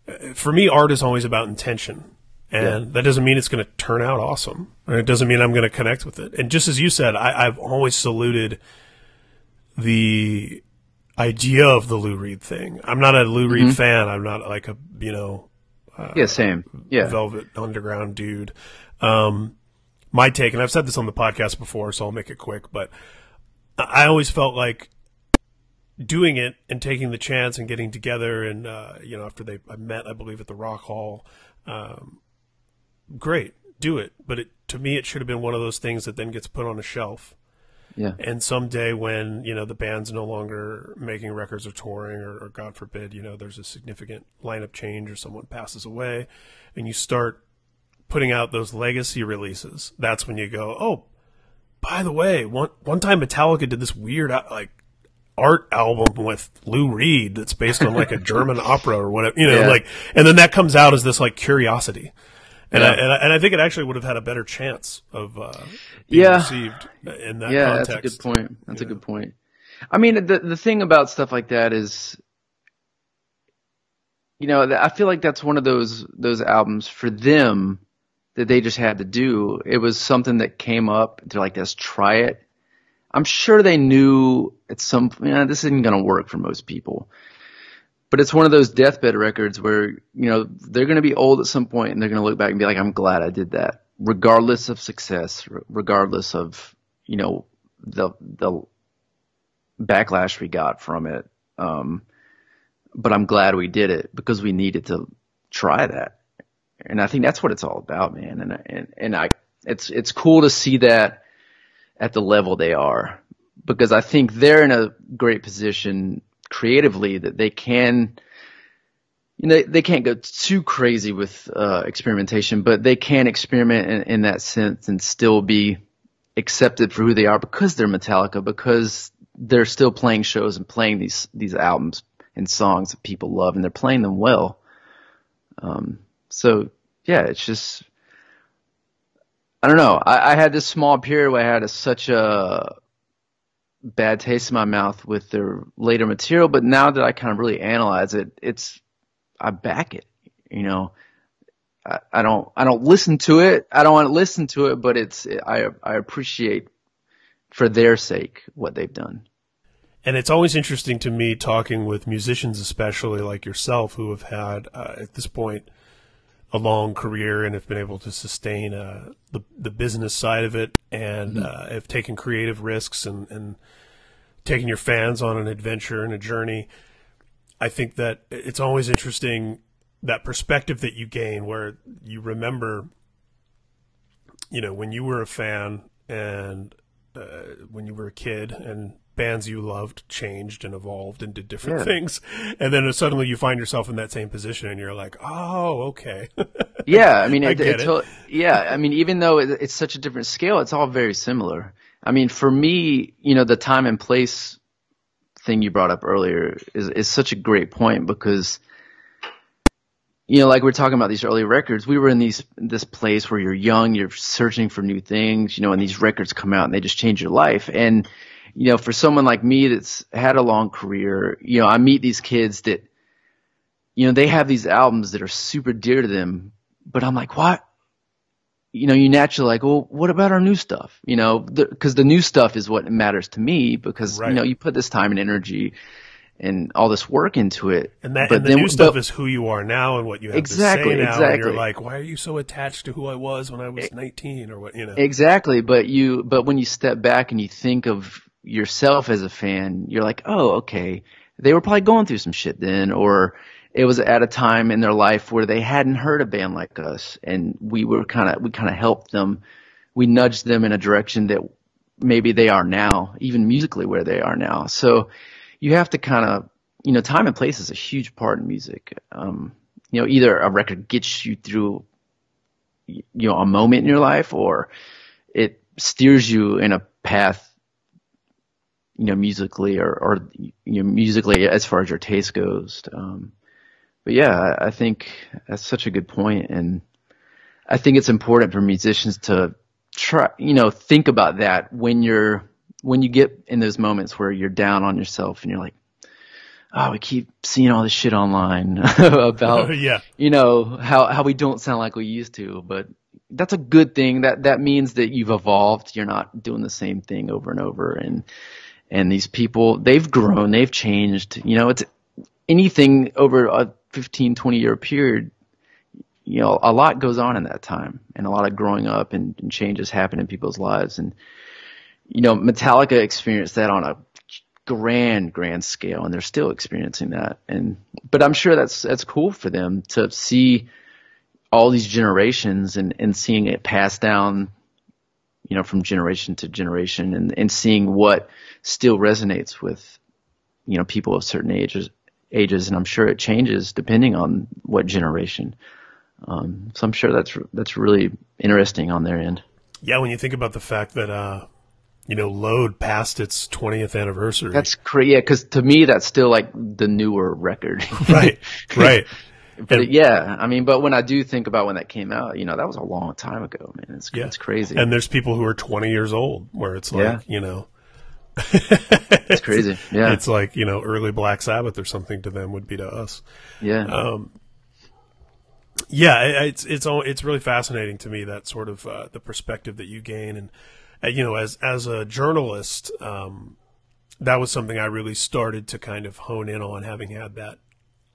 A: uh, for me, art is always about intention. And that doesn't mean it's going to turn out awesome. And it doesn't mean I'm going to connect with it. And just as you said, I, I've always saluted the idea of the Lou Reed thing. I'm not a Lou Reed fan. I'm not like a, you know,
B: Yeah, same. Yeah.
A: Velvet Underground dude. Um, my take, and I've said this on the podcast before, so I'll make it quick, but I always felt like doing it and taking the chance and getting together and, uh, you know, after they I met, I believe, at the Rock Hall, um, great, do it. But it, to me, it should have been one of those things that then gets put on a shelf.
B: Yeah.
A: And someday when, you know, the band's no longer making records or touring or, or God forbid, you know, there's a significant lineup change or someone passes away and you start putting out those legacy releases, that's when you go, oh, by the way, one, one time Metallica did this weird, uh, like, art album with Lou Reed that's based on like a German opera or whatever, you know,
B: Yeah.
A: like, and then that comes out as this like curiosity. And, I, and I and I think it actually would have had a better chance of uh, being
B: Yeah.
A: received in that
B: yeah,
A: context.
B: that's a good point. That's a good point. I mean, the the thing about stuff like that is, you know, I feel like that's one of those those albums for them that they just had to do. It was something that came up. They're like, let's try it. I'm sure they knew at some point, this isn't going to work for most people. But it's one of those deathbed records where, you know, they're going to be old at some point and they're going to look back and be like, I'm glad I did that. Regardless of success, regardless of, you know, the, the backlash we got from it. Um, but I'm glad we did it because we needed to try that. And I think that's what it's all about, man. And and and I it's it's cool to see that at the level they are because I think they're in a great position creatively that they can you know, they can't go too crazy with uh, experimentation, but they can experiment in, in that sense and still be accepted for who they are because they're Metallica, because they're still playing shows and playing these these albums and songs that people love, and they're playing them well. Um, so yeah, it's just I don't know. I, I had this small period where I had a, such a bad taste in my mouth with their later material, but now that I kind of really analyze it, it's I back it. You know, I, I don't I don't listen to it. I don't want to listen to it, but it's I I appreciate for their sake what they've done.
A: And it's always interesting to me talking with musicians, especially like yourself, who have had uh, at this point a long career and have been able to sustain uh, the the business side of it, and mm-hmm. uh, have taken creative risks and and taken your fans on an adventure and a journey. I think that it's always interesting that perspective that you gain where you remember, you know, when you were a fan and uh, when you were a kid and bands you loved changed and evolved and did different yeah. things. And then suddenly you find yourself in that same position and you're like, oh, okay.
B: yeah. I mean, I it, it, it. yeah. I mean, even though it's such a different scale, it's all very similar. I mean, for me, you know, the time and place thing you brought up earlier is, is such a great point because, you know, like we're talking about these early records, we were in these this place where you're young, you're searching for new things, you know, and these records come out and they just change your life. And you know, for someone like me that's had a long career, you know, I meet these kids that, you know, they have these albums that are super dear to them, but I'm like, what? You know, you naturally like, well, what about our new stuff? You know, because the, the, new stuff is what matters to me because right. you know you put this time and energy and all this work into it.
A: And that but and the then, new stuff but, is who you are now and what you have exactly, to say now. Exactly. And you're like, why are you so attached to who I was when I was 19 or what? You know.
B: Exactly. But you, but when you step back and you think of yourself as a fan, you're like, oh, okay, they were probably going through some shit then, or it was at a time in their life where they hadn't heard a band like us, and we were kind of we kind of helped them, we nudged them in a direction that maybe they are now, even musically where they are now. So you have to kind of, you know, time and place is a huge part in music. Um, you know, either a record gets you through, you know, a moment in your life, or it steers you in a path you know, musically or, or you know, musically as far as your taste goes. Um, but yeah, I think that's such a good point, and I think it's important for musicians to try, you know, think about that when you're when you get in those moments where you're down on yourself and you're like, oh, we keep seeing all this shit online about, yeah. you know, how how we don't sound like we used to, but that's a good thing. That that means that you've evolved. You're not doing the same thing over and over, and and these people they've grown they've changed. You know it's anything over a 15 20 year period you know a lot goes on in that time and a lot of growing up and, and changes happen in people's lives. And you know metallica experienced that on a grand grand scale and they're still experiencing that. And but i'm sure that's that's cool for them to see all these generations and and seeing it pass down you know from generation to generation and and seeing what still resonates with you know people of certain ages ages, and I'm sure it changes depending on what generation. Um, so I'm sure that's that's really interesting on their end.
A: Yeah, when you think about the fact that uh, you know Load passed its 20th anniversary.
B: That's crazy. Yeah, because to me that's still like the newer record.
A: right. Right.
B: But yeah, I mean, but when I do think about when that came out, you know, that was a long time ago, man. It's, yeah. it's crazy.
A: And there's people who are 20 years old where it's like, yeah. you know,
B: it's crazy. Yeah.
A: It's like, you know, early Black Sabbath or something to them would be to us.
B: Yeah. Um,
A: yeah, it's it's it's really fascinating to me that sort of uh, the perspective that you gain, and uh, you know, as as a journalist, um, that was something I really started to kind of hone in on, having had that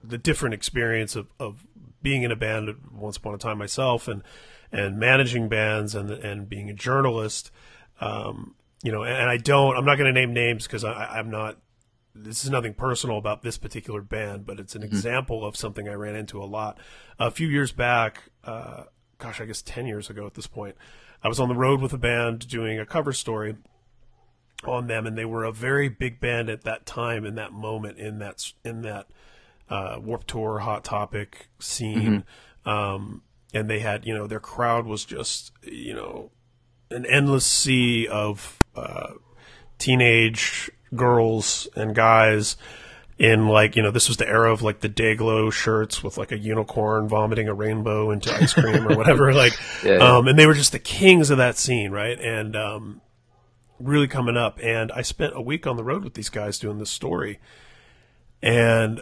A: the different experience of, of being in a band once upon a time myself, and and managing bands, and and being a journalist. Um, you know, and I don't, I'm not going to name names because I'm not this is nothing personal about this particular band, but it's an example of something I ran into a lot. A few years back, uh, gosh, I guess 10 years ago at this point, I was on the road with a band doing a cover story on them, and they were a very big band at that time, in that moment, in that, in that, uh, Warped Tour, Hot Topic scene. Um, and they had, you know, their crowd was just, you know, an endless sea of, uh, teenage girls and guys in like you know this was the era of like the Dayglow shirts with like a unicorn vomiting a rainbow into ice cream or whatever like
B: Yeah, yeah.
A: um and they were just the kings of that scene right and um really coming up and I spent a week on the road with these guys doing this story and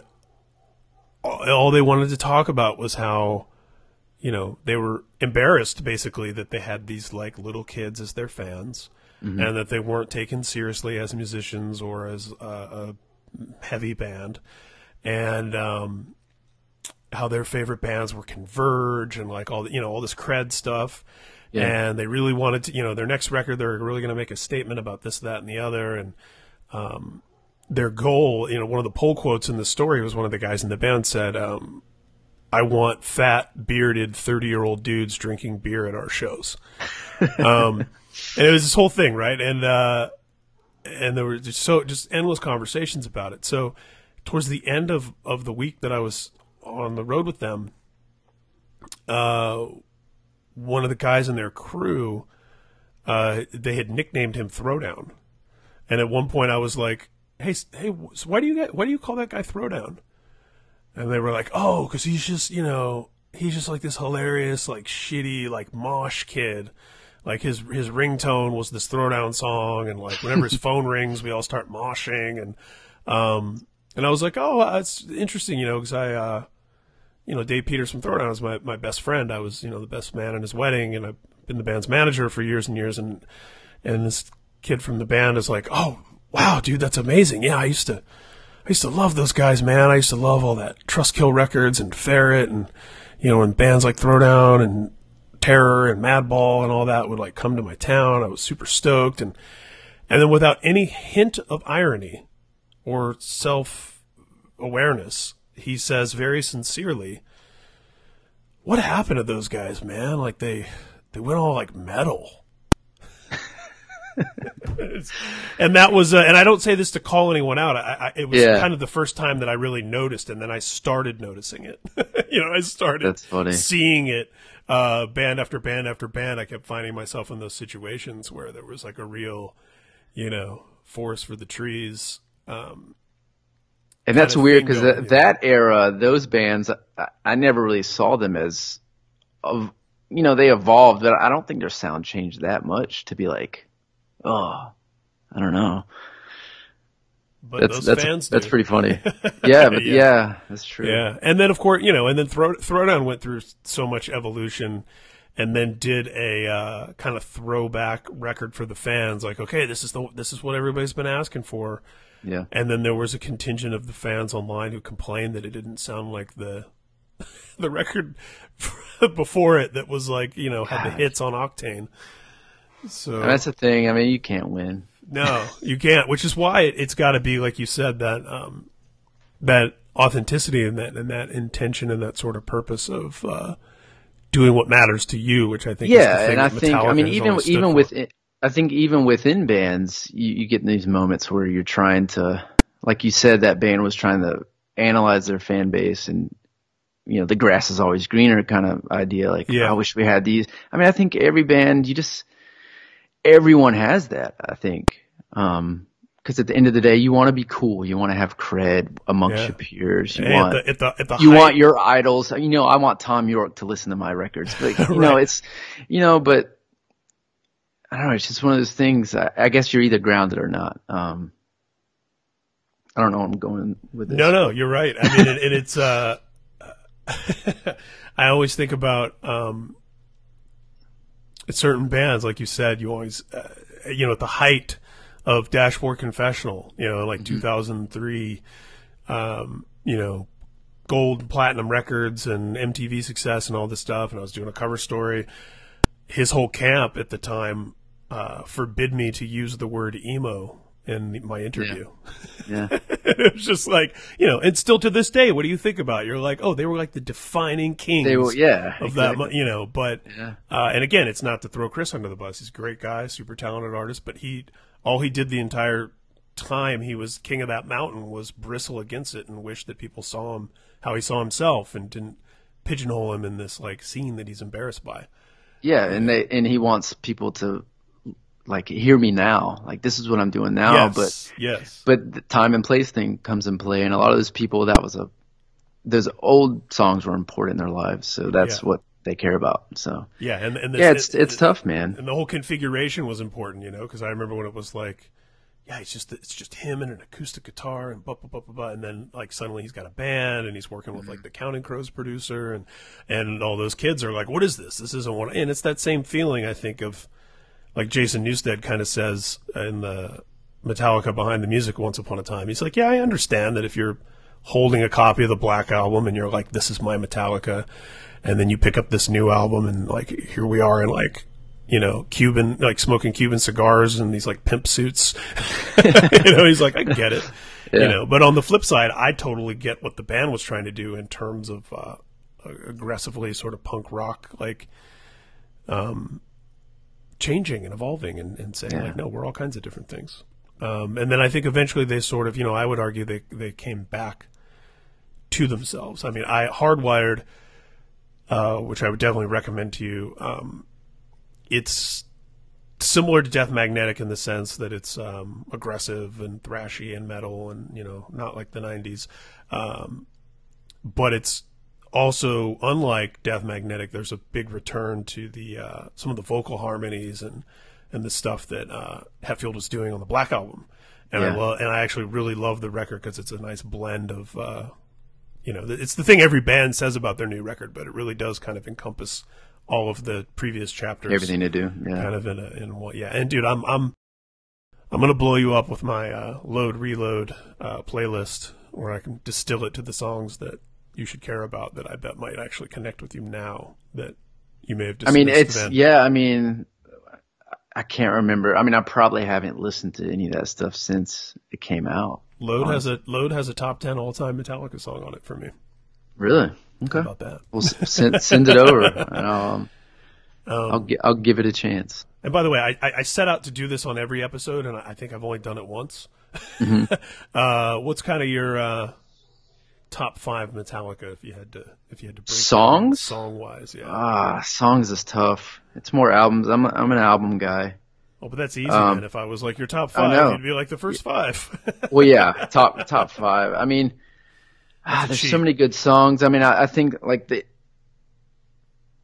A: all they wanted to talk about was how you know they were embarrassed basically that they had these like little kids as their fans and that they weren't taken seriously as musicians or as a, a heavy band. And um how their favorite bands were converge and like all the, you know all this cred stuff.
B: Yeah.
A: and they really wanted to you know their next record they're really going to make a statement about this that and the other. And um their goal you know one of the pull quotes in the story was one of the guys in the band said um I want fat, bearded, thirty-year-old dudes drinking beer at our shows. Um, and it was this whole thing, right? And uh, and there were just so just endless conversations about it. So towards the end of of the week that I was on the road with them, uh, one of the guys in their crew, uh, they had nicknamed him Throwdown, and at one point I was like, "Hey, hey, so why do you get why do you call that guy Throwdown?" And they were like, "Oh, because he's just you know he's just like this hilarious like shitty like mosh kid." Like his his ringtone was this throwdown song, and like whenever his phone rings, we all start moshing, and um, and I was like, oh, that's interesting, you know, because I, uh, you know, Dave Peters from Throwdown is my my best friend. I was you know the best man in his wedding, and I've been the band's manager for years and years, and and this kid from the band is like, oh, wow, dude, that's amazing. Yeah, I used to I used to love those guys, man. I used to love all that Trustkill Records and Ferret and you know, and bands like Throwdown and Terror and Madball and all that would like come to my town. I was super stoked and and then without any hint of irony or self awareness, he says very sincerely, What happened to those guys, man? Like they they went all like metal. and that was, uh, and I don't say this to call anyone out. I, I, it was
B: Yeah.
A: kind of the first time that I really noticed, and then I started noticing it. you know, I started seeing it, uh, band after band after band. I kept finding myself in those situations where there was like a real, you know, forest for the trees. Um,
B: And that's weird because that, that era, those bands, I, I never really saw them as, of, you know, they evolved, but I don't think their sound changed that much to be like, oh, I don't know.
A: but
B: That's
A: those
B: that's
A: fans,
B: that's pretty funny. Yeah, but
A: Yeah.
B: yeah. that's true.
A: Yeah, and then of course you know, and then Throw Throwdown went through so much evolution, and then did a uh, kind of throwback record for the fans. Like, okay, this is the this is what everybody's been asking for.
B: Yeah.
A: And then there was a contingent of the fans online who complained that it didn't sound like the the record before it that was like you know had the hits on Octane. So
B: And that's the thing. I mean, you can't win.
A: no, you can't. Which is why it, it's got to be like you said that um, that authenticity and that and that intention and that sort of purpose of uh, doing what matters to you, which I think is the
B: Yeah,
A: thing
B: and I think I mean even even with I think even within bands, you, you get in these moments where you're trying to, like you said, that band was trying to analyze their fan base and you know the grass is always greener kind of idea. Like
A: Yeah.
B: I wish we had these. I mean, I think every band you just everyone has that. I think. Um, because at the end of the day, you want to be cool. You want to have cred amongst
A: Yeah.
B: your peers. You
A: at
B: want
A: the, at the at the
B: you
A: height-
B: want your idols. You know, I want Thom Yorke to listen to my records, but you know, it's you know, but I don't know. It's just one of those things. I, I guess you're either grounded or not. Um, I don't know. where I'm going with this.
A: No, no, you're right. I mean, and, and it's. Uh, I always think about um, certain bands, like you said. You always, uh, you know, at the height of Dashboard Confessional, you know, like 2003, um, you know, gold and platinum records and MTV success and all this stuff. And I was doing a cover story. His whole camp at the time uh, forbid me to use the word emo in the, my interview.
B: Yeah.
A: it was just like, you know, and still to this day, what do you think about? it? You're like, oh, they were like the defining kings
B: They were, yeah.
A: of that,
B: exactly.
A: mo- you know, but,
B: Yeah.
A: uh, and again, it's not to throw Chris under the bus. He's a great guy, super talented artist, but he, all he did the entire time he was king of that mountain was bristle against it and wish that people saw him how he saw himself and didn't pigeonhole him in this like scene that he's embarrassed by.
B: Yeah, and they and he wants people to like hear me now. Like this is what I'm doing now,
A: yes,
B: but
A: yes,
B: but the time and place thing comes in play and a lot of those people that was a those old songs were important in their lives, so that's
A: Yeah.
B: what they care about. So
A: yeah, and and this,
B: yeah, it's it's
A: it-
B: tough, man.
A: and the whole configuration was important, you know, because I remember when it was like, yeah, it's just it's just him and an acoustic guitar and blah blah blah blah blah, and then like suddenly he's got a band and he's working with like mm-hmm. the Counting Crows producer and and all those kids are like, what is this? This isn't what, and it's that same feeling I think of, like Jason Newsted kind of says in the Metallica Behind the Music once upon a time. He's like, yeah, I understand that if you're holding a copy of the Black Album and you're like, this is my Metallica, and then you pick up this new album and like here we are in like you know Cuban like smoking Cuban cigars and these like pimp suits. you know, he's like, I get it. You know, but on the flip side, I totally get what the band was trying to do in terms of uh, aggressively sort of punk rock, like um, changing and evolving and, and saying
B: Yeah.
A: like, no, we're all kinds of different things. Um, and then I think eventually they sort of, you know, I would argue they they came back to themselves. I mean, I hardwired, uh, which I would definitely recommend to you. Um, it's similar to Death Magnetic in the sense that it's um, aggressive and thrashy and metal, and you know, not like the '90s. Um, but it's also unlike Death Magnetic. There's a big return to the uh, some of the vocal harmonies and and the stuff that uh, Hetfield was doing on the Black album. And I
B: Yeah.
A: love, and I actually really love the record because it's a nice blend of, uh, you know, it's the thing every band says about their new record, but it really does kind of encompass all of the previous chapters
B: Everything to do. Yeah.
A: kind of in a, in what yeah and dude i'm i'm i'm gonna blow you up with my uh, load reload uh, playlist where i can distill it to the songs that you should care about that i bet might actually connect with you now that you may have
B: I mean, it's yeah. I mean, I can't remember. I mean, I probably haven't listened to any of that stuff since it came out.
A: load has a load has a top 10 all-time metallica song on it for me
B: Really?
A: How
B: Okay.
A: about that
B: Well, send send it over. And I'll, um,
A: Um,
B: I'll I'll give it a chance.
A: And by the way, I, I set out to do this on every episode, and I I think I've only done it once.
B: Mm-hmm.
A: uh, what's kind of your uh, top five Metallica if you had to if you had to break
B: Songs?
A: song wise? Yeah.
B: Ah, songs is tough. It's more albums. I'm I'm an album guy.
A: oh, but that's easy.
B: um,
A: man. If I was like your top five, you'd be like the first five.
B: Well, yeah, top top five. I mean, ah, there's
A: cheap.
B: so many good songs. I mean, I, I think like the,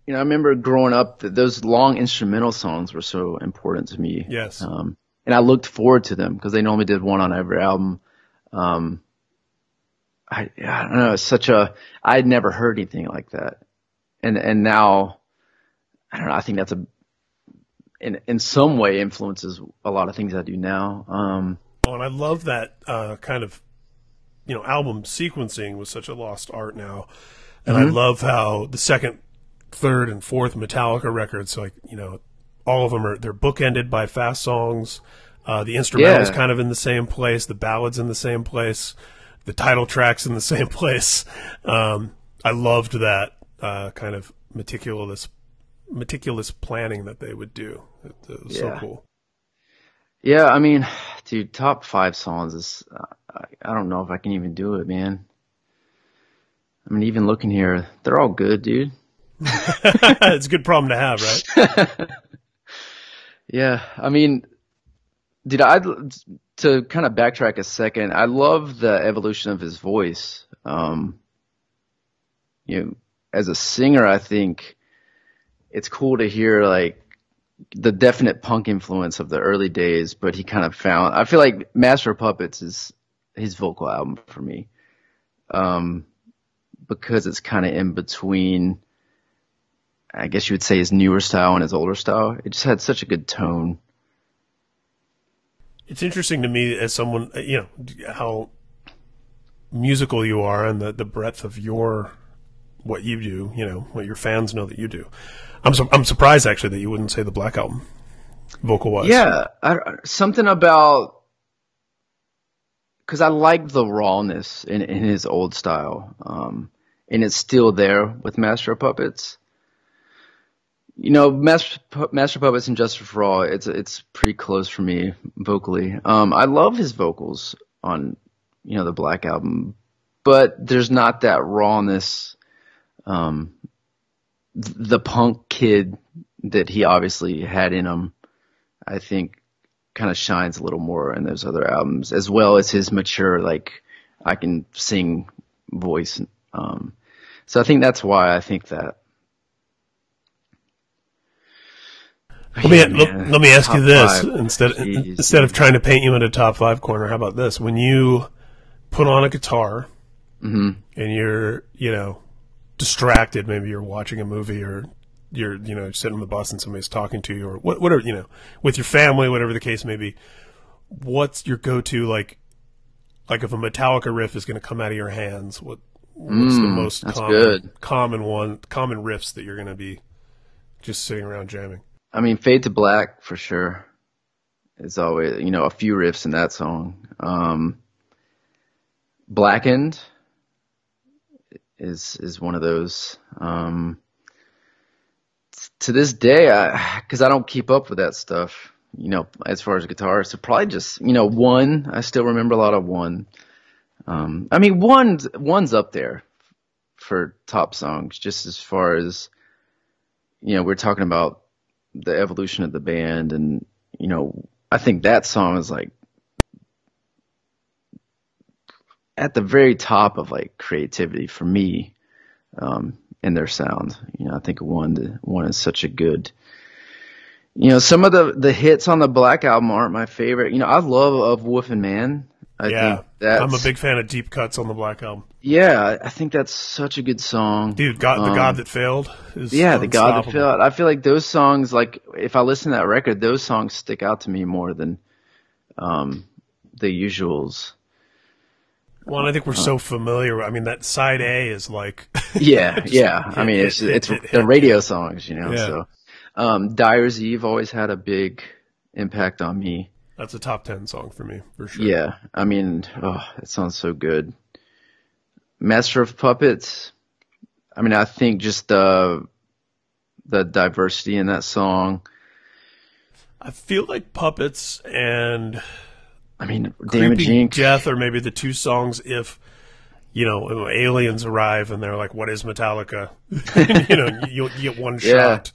B: you know, I remember growing up that those long instrumental songs were so important to me.
A: yes.
B: Um, and I looked forward to them because they normally did one on every album. Um, I, I don't know. It's such a, I had never heard anything like that. And, and now, I don't know. I think that's a, in, in some way influences a lot of things I do now. Um,
A: Oh, and I love that uh, kind of you know album sequencing was such a lost art now, and
B: Mm-hmm.
A: I love how the second, third, and fourth Metallica records, like you know, all of them are they're bookended by fast songs. Uh, the instrumentals
B: Yeah.
A: kind of in the same place, the ballads in the same place, the title tracks in the same place. Um, I loved that uh, kind of meticulous meticulous planning that they would do. It, it was so
B: Yeah.
A: cool.
B: Yeah, I mean, dude, top five songs is, uh, I, I don't know if I can even do it, man. I mean, even looking here, they're all good, dude.
A: it's a good problem to have, right?
B: Yeah, I mean, dude, I to kind of backtrack a second. I love the evolution of his voice. Um, you know, as a singer, I think it's cool to hear like the definite punk influence of the early days, but he kind of found. I feel like Master of Puppets is his vocal album for me, um, because it's kind of in between. I guess you would say his newer style and his older style. It just had such a good tone.
A: It's interesting to me as someone, uh, you know, how musical you are and the, the breadth of your what you do. You know, what your fans know that you do. I'm su- I'm surprised actually that you wouldn't say the Black Album, vocal wise.
B: Yeah, I, something about because I like the rawness in, in his old style, um, and it's still there with Master Puppets. You know, Master, Puppets and Justice for All, it's it's pretty close for me vocally. Um, I love his vocals on, you know, the Black album, but there's not that rawness, um, the punk kid that he obviously had in him. I think kind of shines a little more in those other albums, as well as his mature, like I can sing voice. Um, so I think that's why I think that.
A: Let me, let, let, me ask top you this five. instead Jeez, instead of trying to paint you in a top five corner. How about this? When you put on a guitar
B: mm-hmm.
A: and you're you know distracted, maybe you're watching a movie or you're you know sitting on the bus and somebody's talking to you or what, whatever you know with your family, whatever the case may be. What's your go-to like? Like if a Metallica riff is going to come out of your hands, what what's mm, the most common good. common one common riffs that you're going to be just sitting around jamming?
B: I mean, Fade to Black for sure. It's always you know a few riffs in that song. Um, Blackened is is one of those. Um, to this day, I because I, don't keep up with that stuff, you know, as far as guitar, so probably just, you know, one. I still remember a lot of one. Um, I mean, one's one's up there for top songs, just as far as, you know, we're talking about the evolution of the band, and you know, I think that song is like at the very top of like creativity for me. Um, in their sound. You know, I think one one is such a good. You know, some of the the hits on the Black album aren't my favorite. You know, I love of Wolf and Man. I
A: yeah, I'm a big fan of deep cuts on the Black album.
B: Yeah, I think that's such a good song,
A: dude. God, um, the God that failed.
B: Is Yeah, the God that failed. I feel like those songs, like if I listen to that record, those songs stick out to me more than um, the usuals.
A: Well, I think we're so familiar. I mean, that side A is like.
B: yeah, yeah. I mean, it's it's the radio songs, you know. Yeah. So, um, Dyer's Eve always had a big impact on me.
A: That's a top ten song for me, for sure.
B: Yeah, I mean, oh, it sounds so good. Master of Puppets. I mean, I think just the the diversity in that song.
A: I feel like puppets and
B: I mean, damaging
A: death, or maybe the two songs if you know aliens arrive and they're like, "What is Metallica?" you know, you, you, get one yeah. shot.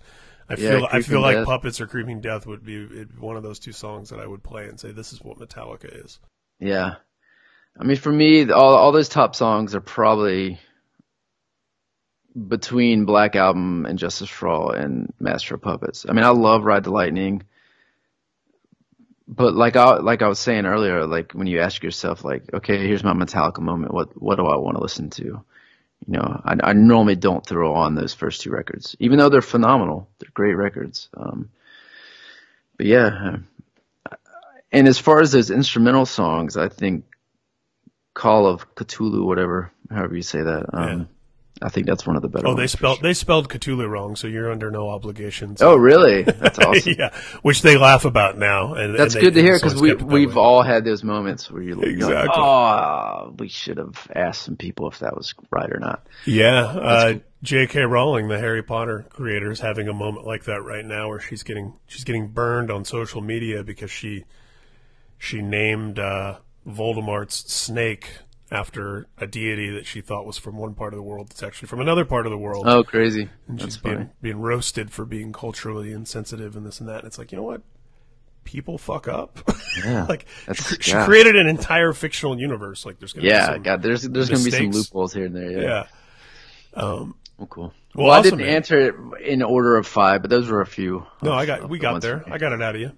A: I feel yeah, I feel like death. puppets or creeping death would be one of those two songs that I would play and say, "This is what Metallica is."
B: Yeah, I mean, for me, all all those top songs are probably between Black Album and Justice for All and Master of Puppets. I mean, I love Ride the Lightning but like I like I was saying earlier, like when you ask yourself, like, okay, here's my Metallica moment. What what do I want to listen to? You know, I, I normally don't throw on those first two records, even though they're phenomenal. They're great records. Um, but yeah, and as far as those instrumental songs, I think Call of Cthulhu, whatever, however you say that. Um. I think that's one of the better.
A: Oh, they spelled sure. they spelled Cthulhu wrong, so you're under no obligations.
B: Oh, really? That's awesome.
A: yeah, which they laugh about now, and
B: that's
A: and
B: good to hear because we we've all had those moments where you're like, exactly. oh, we should have asked some people if that was right or not.
A: Yeah, uh, cool. J.K. Rowling, the Harry Potter creator, is having a moment like that right now, where she's getting she's getting burned on social media because she she named uh, Voldemort's snake after a deity that she thought was from one part of the world that's actually from another part of the world.
B: Oh, crazy!
A: And she's being, being roasted for being culturally insensitive and this and that. And it's like, you know what? People fuck up.
B: Yeah,
A: like she, she yeah. created an entire fictional universe. Like there's gonna
B: yeah, God, there's there's mistakes. gonna be some loopholes here and there. Yeah.
A: yeah. Um,
B: well, cool. Well, well awesome, I didn't man. answer it in order of five, but those were a few.
A: No, I got we got there. I got it out of you.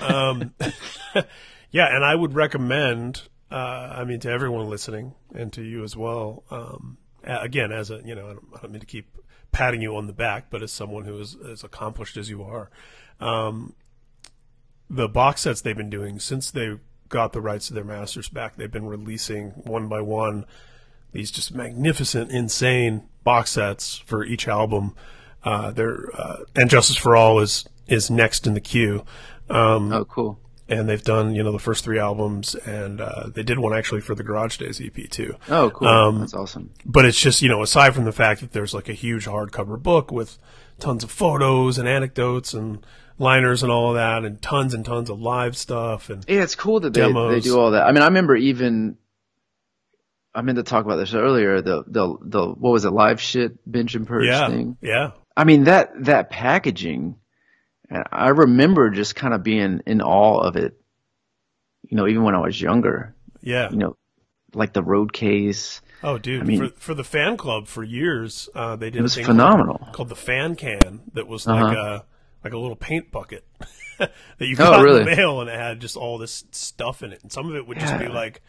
A: um, yeah, and I would recommend uh, I mean, to everyone listening and to you as well. Um, again, as a you know, I don't, I don't, mean to keep patting you on the back, but as someone who is as accomplished as you are, um, the box sets they've been doing since they got the rights to their masters back, they've been releasing one by one these just magnificent, insane box sets for each album. Uh, they're uh, and Justice for All is is next in the queue. Um,
B: oh, cool
A: and they've done you know the first three albums, and uh, they did one actually for the Garage Days EP too.
B: Oh, cool.
A: Um,
B: That's awesome.
A: But it's just you know aside from the fact that there's like a huge hardcover book with tons of photos and anecdotes and liners and all of that, and tons and tons of live stuff and
B: Yeah, it's cool that they, they do all that. I mean, I remember even I meant to talk about this earlier. The the the what was it? Live shit binge and purge
A: yeah,
B: thing.
A: yeah,
B: I mean that that packaging. And I remember just kind of being in awe of it. You know, even when I was younger.
A: yeah.
B: You know, like the road case.
A: Oh, dude,
B: I mean-
A: for for the fan club for years, uh, they did
B: It was
A: a thing
B: phenomenal.
A: called, called the fan can that was like
B: Uh-huh.
A: a like a little paint bucket that you
B: Oh,
A: got in the mail, and it had just all this stuff in it, and some of it would just be like.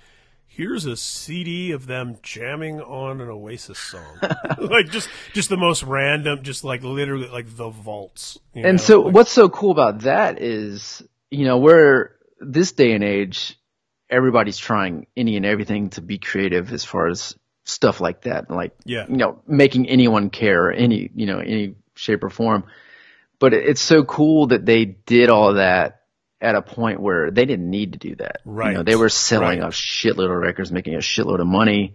A: Here's a CD of them jamming on an Oasis song, like just just the most random, just like literally like the vaults. you
B: And
A: know?
B: so
A: Like-
B: what's so cool about that is, you know, we're this day and age, everybody's trying any and everything to be creative as far as stuff like that, like
A: Yeah.
B: you know, making anyone care, any you know, any shape or form. But it's so cool that they did all that at a point where they didn't need to do that. You know,
A: Right.
B: they were selling
A: Right.
B: a shitload of records, making a shitload of money.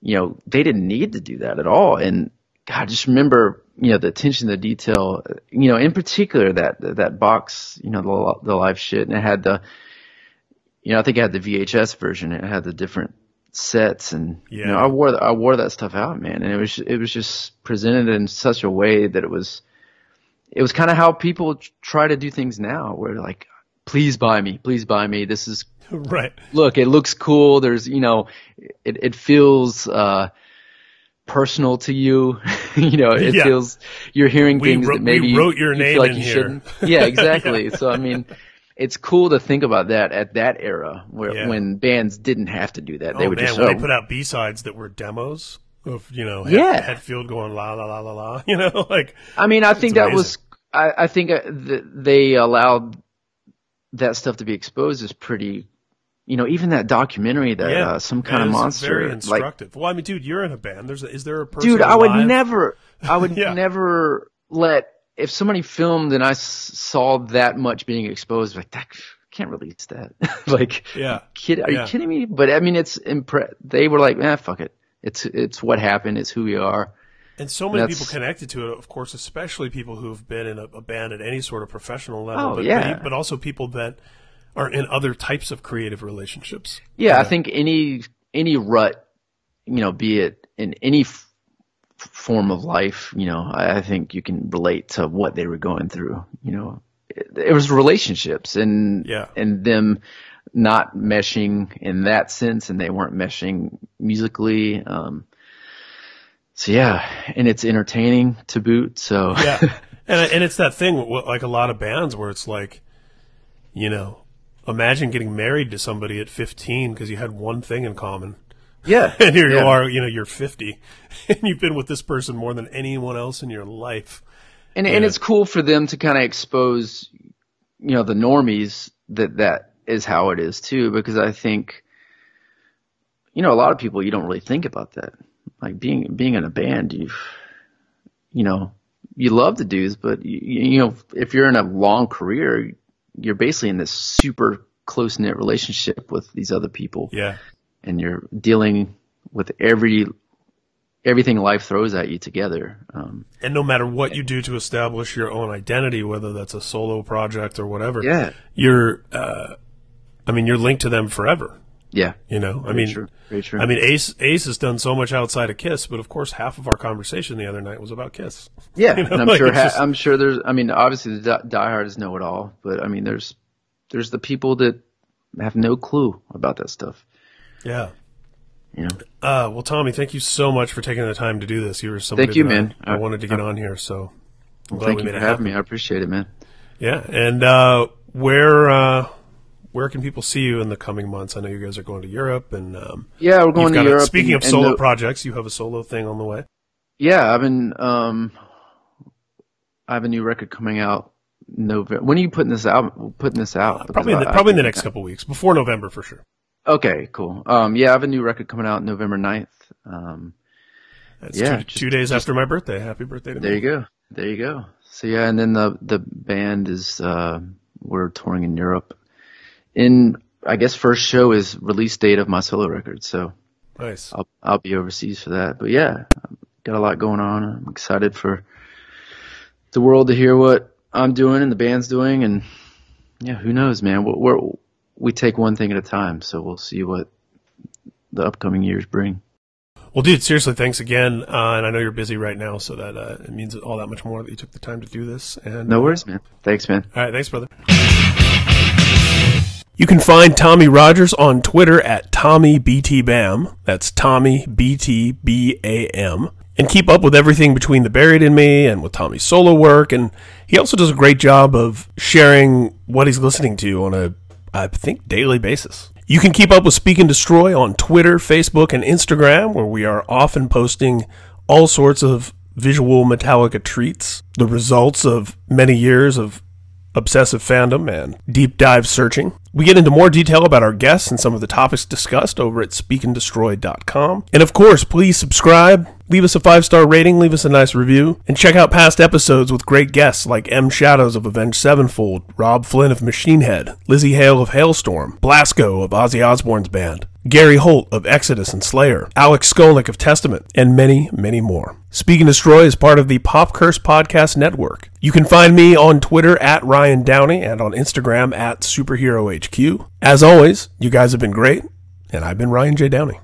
B: You know, they didn't need to do that at all. And God, just remember, you know, the attention to detail, you know, in particular that, that box, you know, the, the live shit and it had the, you know, I think it had the VHS version. It had the different sets and, you know, I wore, I wore that stuff out, man. And it was, it was just presented in such a way that it was, it was kind of how people try to do things now where like, please buy me, please buy me. This is
A: right,
B: look, it looks cool. There's, you know, it, it feels, uh, personal to you. you know, it
A: Yeah.
B: feels, you're hearing
A: We
B: things
A: wrote-
B: that maybe you-
A: wrote your
B: you
A: name
B: feel like
A: in
B: you
A: here.
B: shouldn't. Yeah, exactly. So, I mean, it's cool to think about that at that era where,
A: Yeah.
B: when bands didn't have to do that.
A: oh
B: they would
A: man,
B: just, oh,
A: they put out B sides that were demos of you know,
B: Yeah.
A: Hetfield going la la la la la, you know, like
B: I mean, I think that
A: amazing.
B: was, I, I think uh, they allowed that stuff to be exposed is pretty, you know, even that documentary that,
A: yeah,
B: uh, some kind of monster,
A: Very
B: like,
A: instructive. well, I mean, dude, you're in a band. There's a, is there a person?
B: dude, I would never, I would
A: Yeah.
B: never let, if somebody filmed and I saw that much being exposed, like that, can't release that. like,
A: Yeah,
B: kid, are
A: Yeah.
B: you kidding me? But I mean, it's impre- they were like, eh, fuck it. It's, it's what happened. It's who we are.
A: And so many
B: That's-
A: people connected to it. Of course, especially people who've been in a, a band at any sort of professional level.
B: Oh,
A: but,
B: yeah.
A: but, but also people that are in other types of creative relationships.
B: Yeah, I think any any rut, you know, be it in any f- form of life, you know, I, I think you can relate to what they were going through. You know, it, it was relationships and
A: Yeah.
B: and them not meshing in that sense, and they weren't meshing musically. Um, so yeah, and it's entertaining to boot. So
A: yeah, and and it's that thing like a lot of bands where it's like, you know, imagine getting married to somebody at 15 because you had one thing in common.
B: yeah,
A: And here you are, you know, you're 50 and you've been with this person more than anyone else in your life.
B: And and
A: Yeah.
B: it's cool for them to kind of expose, you know, the normies that that is how it is too, because I think, you know, a lot of people you don't really think about that. Like being being in a band, you, you know, you love the dudes, but you, you know, if you're in a long career, you're basically in this super close knit relationship with these other people,
A: Yeah.
B: and you're dealing with every everything life throws at you together. Um,
A: And no matter what you do to establish your own identity, whether that's a solo project or whatever,
B: yeah,
A: you're, uh, I mean, you're linked to them forever.
B: Yeah,
A: You know, I mean,
B: true, true.
A: I mean, Ace Ace has done so much outside of Kiss, but of course, half of our conversation the other night was about Kiss.
B: Yeah,
A: You know,
B: and I'm
A: like,
B: sure. Ha-
A: just-
B: I'm sure there's. I mean, obviously the die- diehards know it all, but I mean, there's there's the people that have no clue about that stuff.
A: Yeah.
B: You know.
A: Uh, well, Tommy, thank you so much for taking the time to do this. You were somebody
B: Thank you, man.
A: I,
B: I-
A: wanted to get on here, so glad
B: Thank
A: we
B: you
A: made
B: for
A: it
B: having me. I appreciate it, man.
A: Yeah, and uh, where uh, where can people see you in the coming months? I know you guys are going to Europe, and um,
B: Yeah, we're going to
A: got a-
B: Europe.
A: speaking
B: and-
A: of solo
B: the-
A: projects, you have a solo thing on the way.
B: yeah, I've been. Um, I have a new record coming out. November. When are you putting this out? Putting this out? Because
A: Probably in the,
B: I- I
A: probably in the next couple weeks, before November for sure.
B: Okay, cool. Um, yeah, I have a new record coming out November 9th. Um,
A: That's
B: Yeah,
A: two,
B: just-
A: two days after my birthday. Happy birthday to
B: There
A: me.
B: There you go. There you go. So yeah, and then the the band is uh we're touring in Europe in I guess first show is release date of my solo record, so
A: Nice.
B: I'll I'll be overseas for that. But yeah, got a lot going on. I'm excited for the world to hear what I'm doing and the band's doing, and yeah, who knows, man? We're, we're we take one thing at a time, so we'll see what the upcoming years bring.
A: Well, dude, seriously, thanks again. Uh, and I know you're busy right now, so that uh, it means all that much more that you took the time to do this. And
B: No worries, man. Thanks, man.
A: All right, thanks, brother. You can find Tommy Rogers on Twitter at TommyBTBam. That's Tommy B-T-B-A-M. And keep up with everything Between the Buried and Me and with Tommy's solo work. And he also does a great job of sharing what he's listening to on a, I think, daily basis. You can keep up with Speak and Destroy on Twitter, Facebook, and Instagram, where we are often posting all sorts of visual Metallica treats, the results of many years of obsessive fandom and deep dive searching. We get into more detail about our guests and some of the topics discussed over at speakanddestroy.com. And of course, please subscribe, leave us a five star rating, leave us a nice review, and check out past episodes with great guests like M. Shadows of Avenged Sevenfold, Robb Flynn of Machine Head, Lzzy Hale of Halestorm, Blasko of Ozzy Osbourne's band, Gary Holt of Exodus and Slayer, Alex Skolnick of Testament, and many, many more. Speak and Destroy is part of the Pop Curse Podcast Network. You can find me on Twitter at Ryan Downey and on Instagram at Superhero HQ. As always, you guys have been great, and I've been Ryan J. Downey.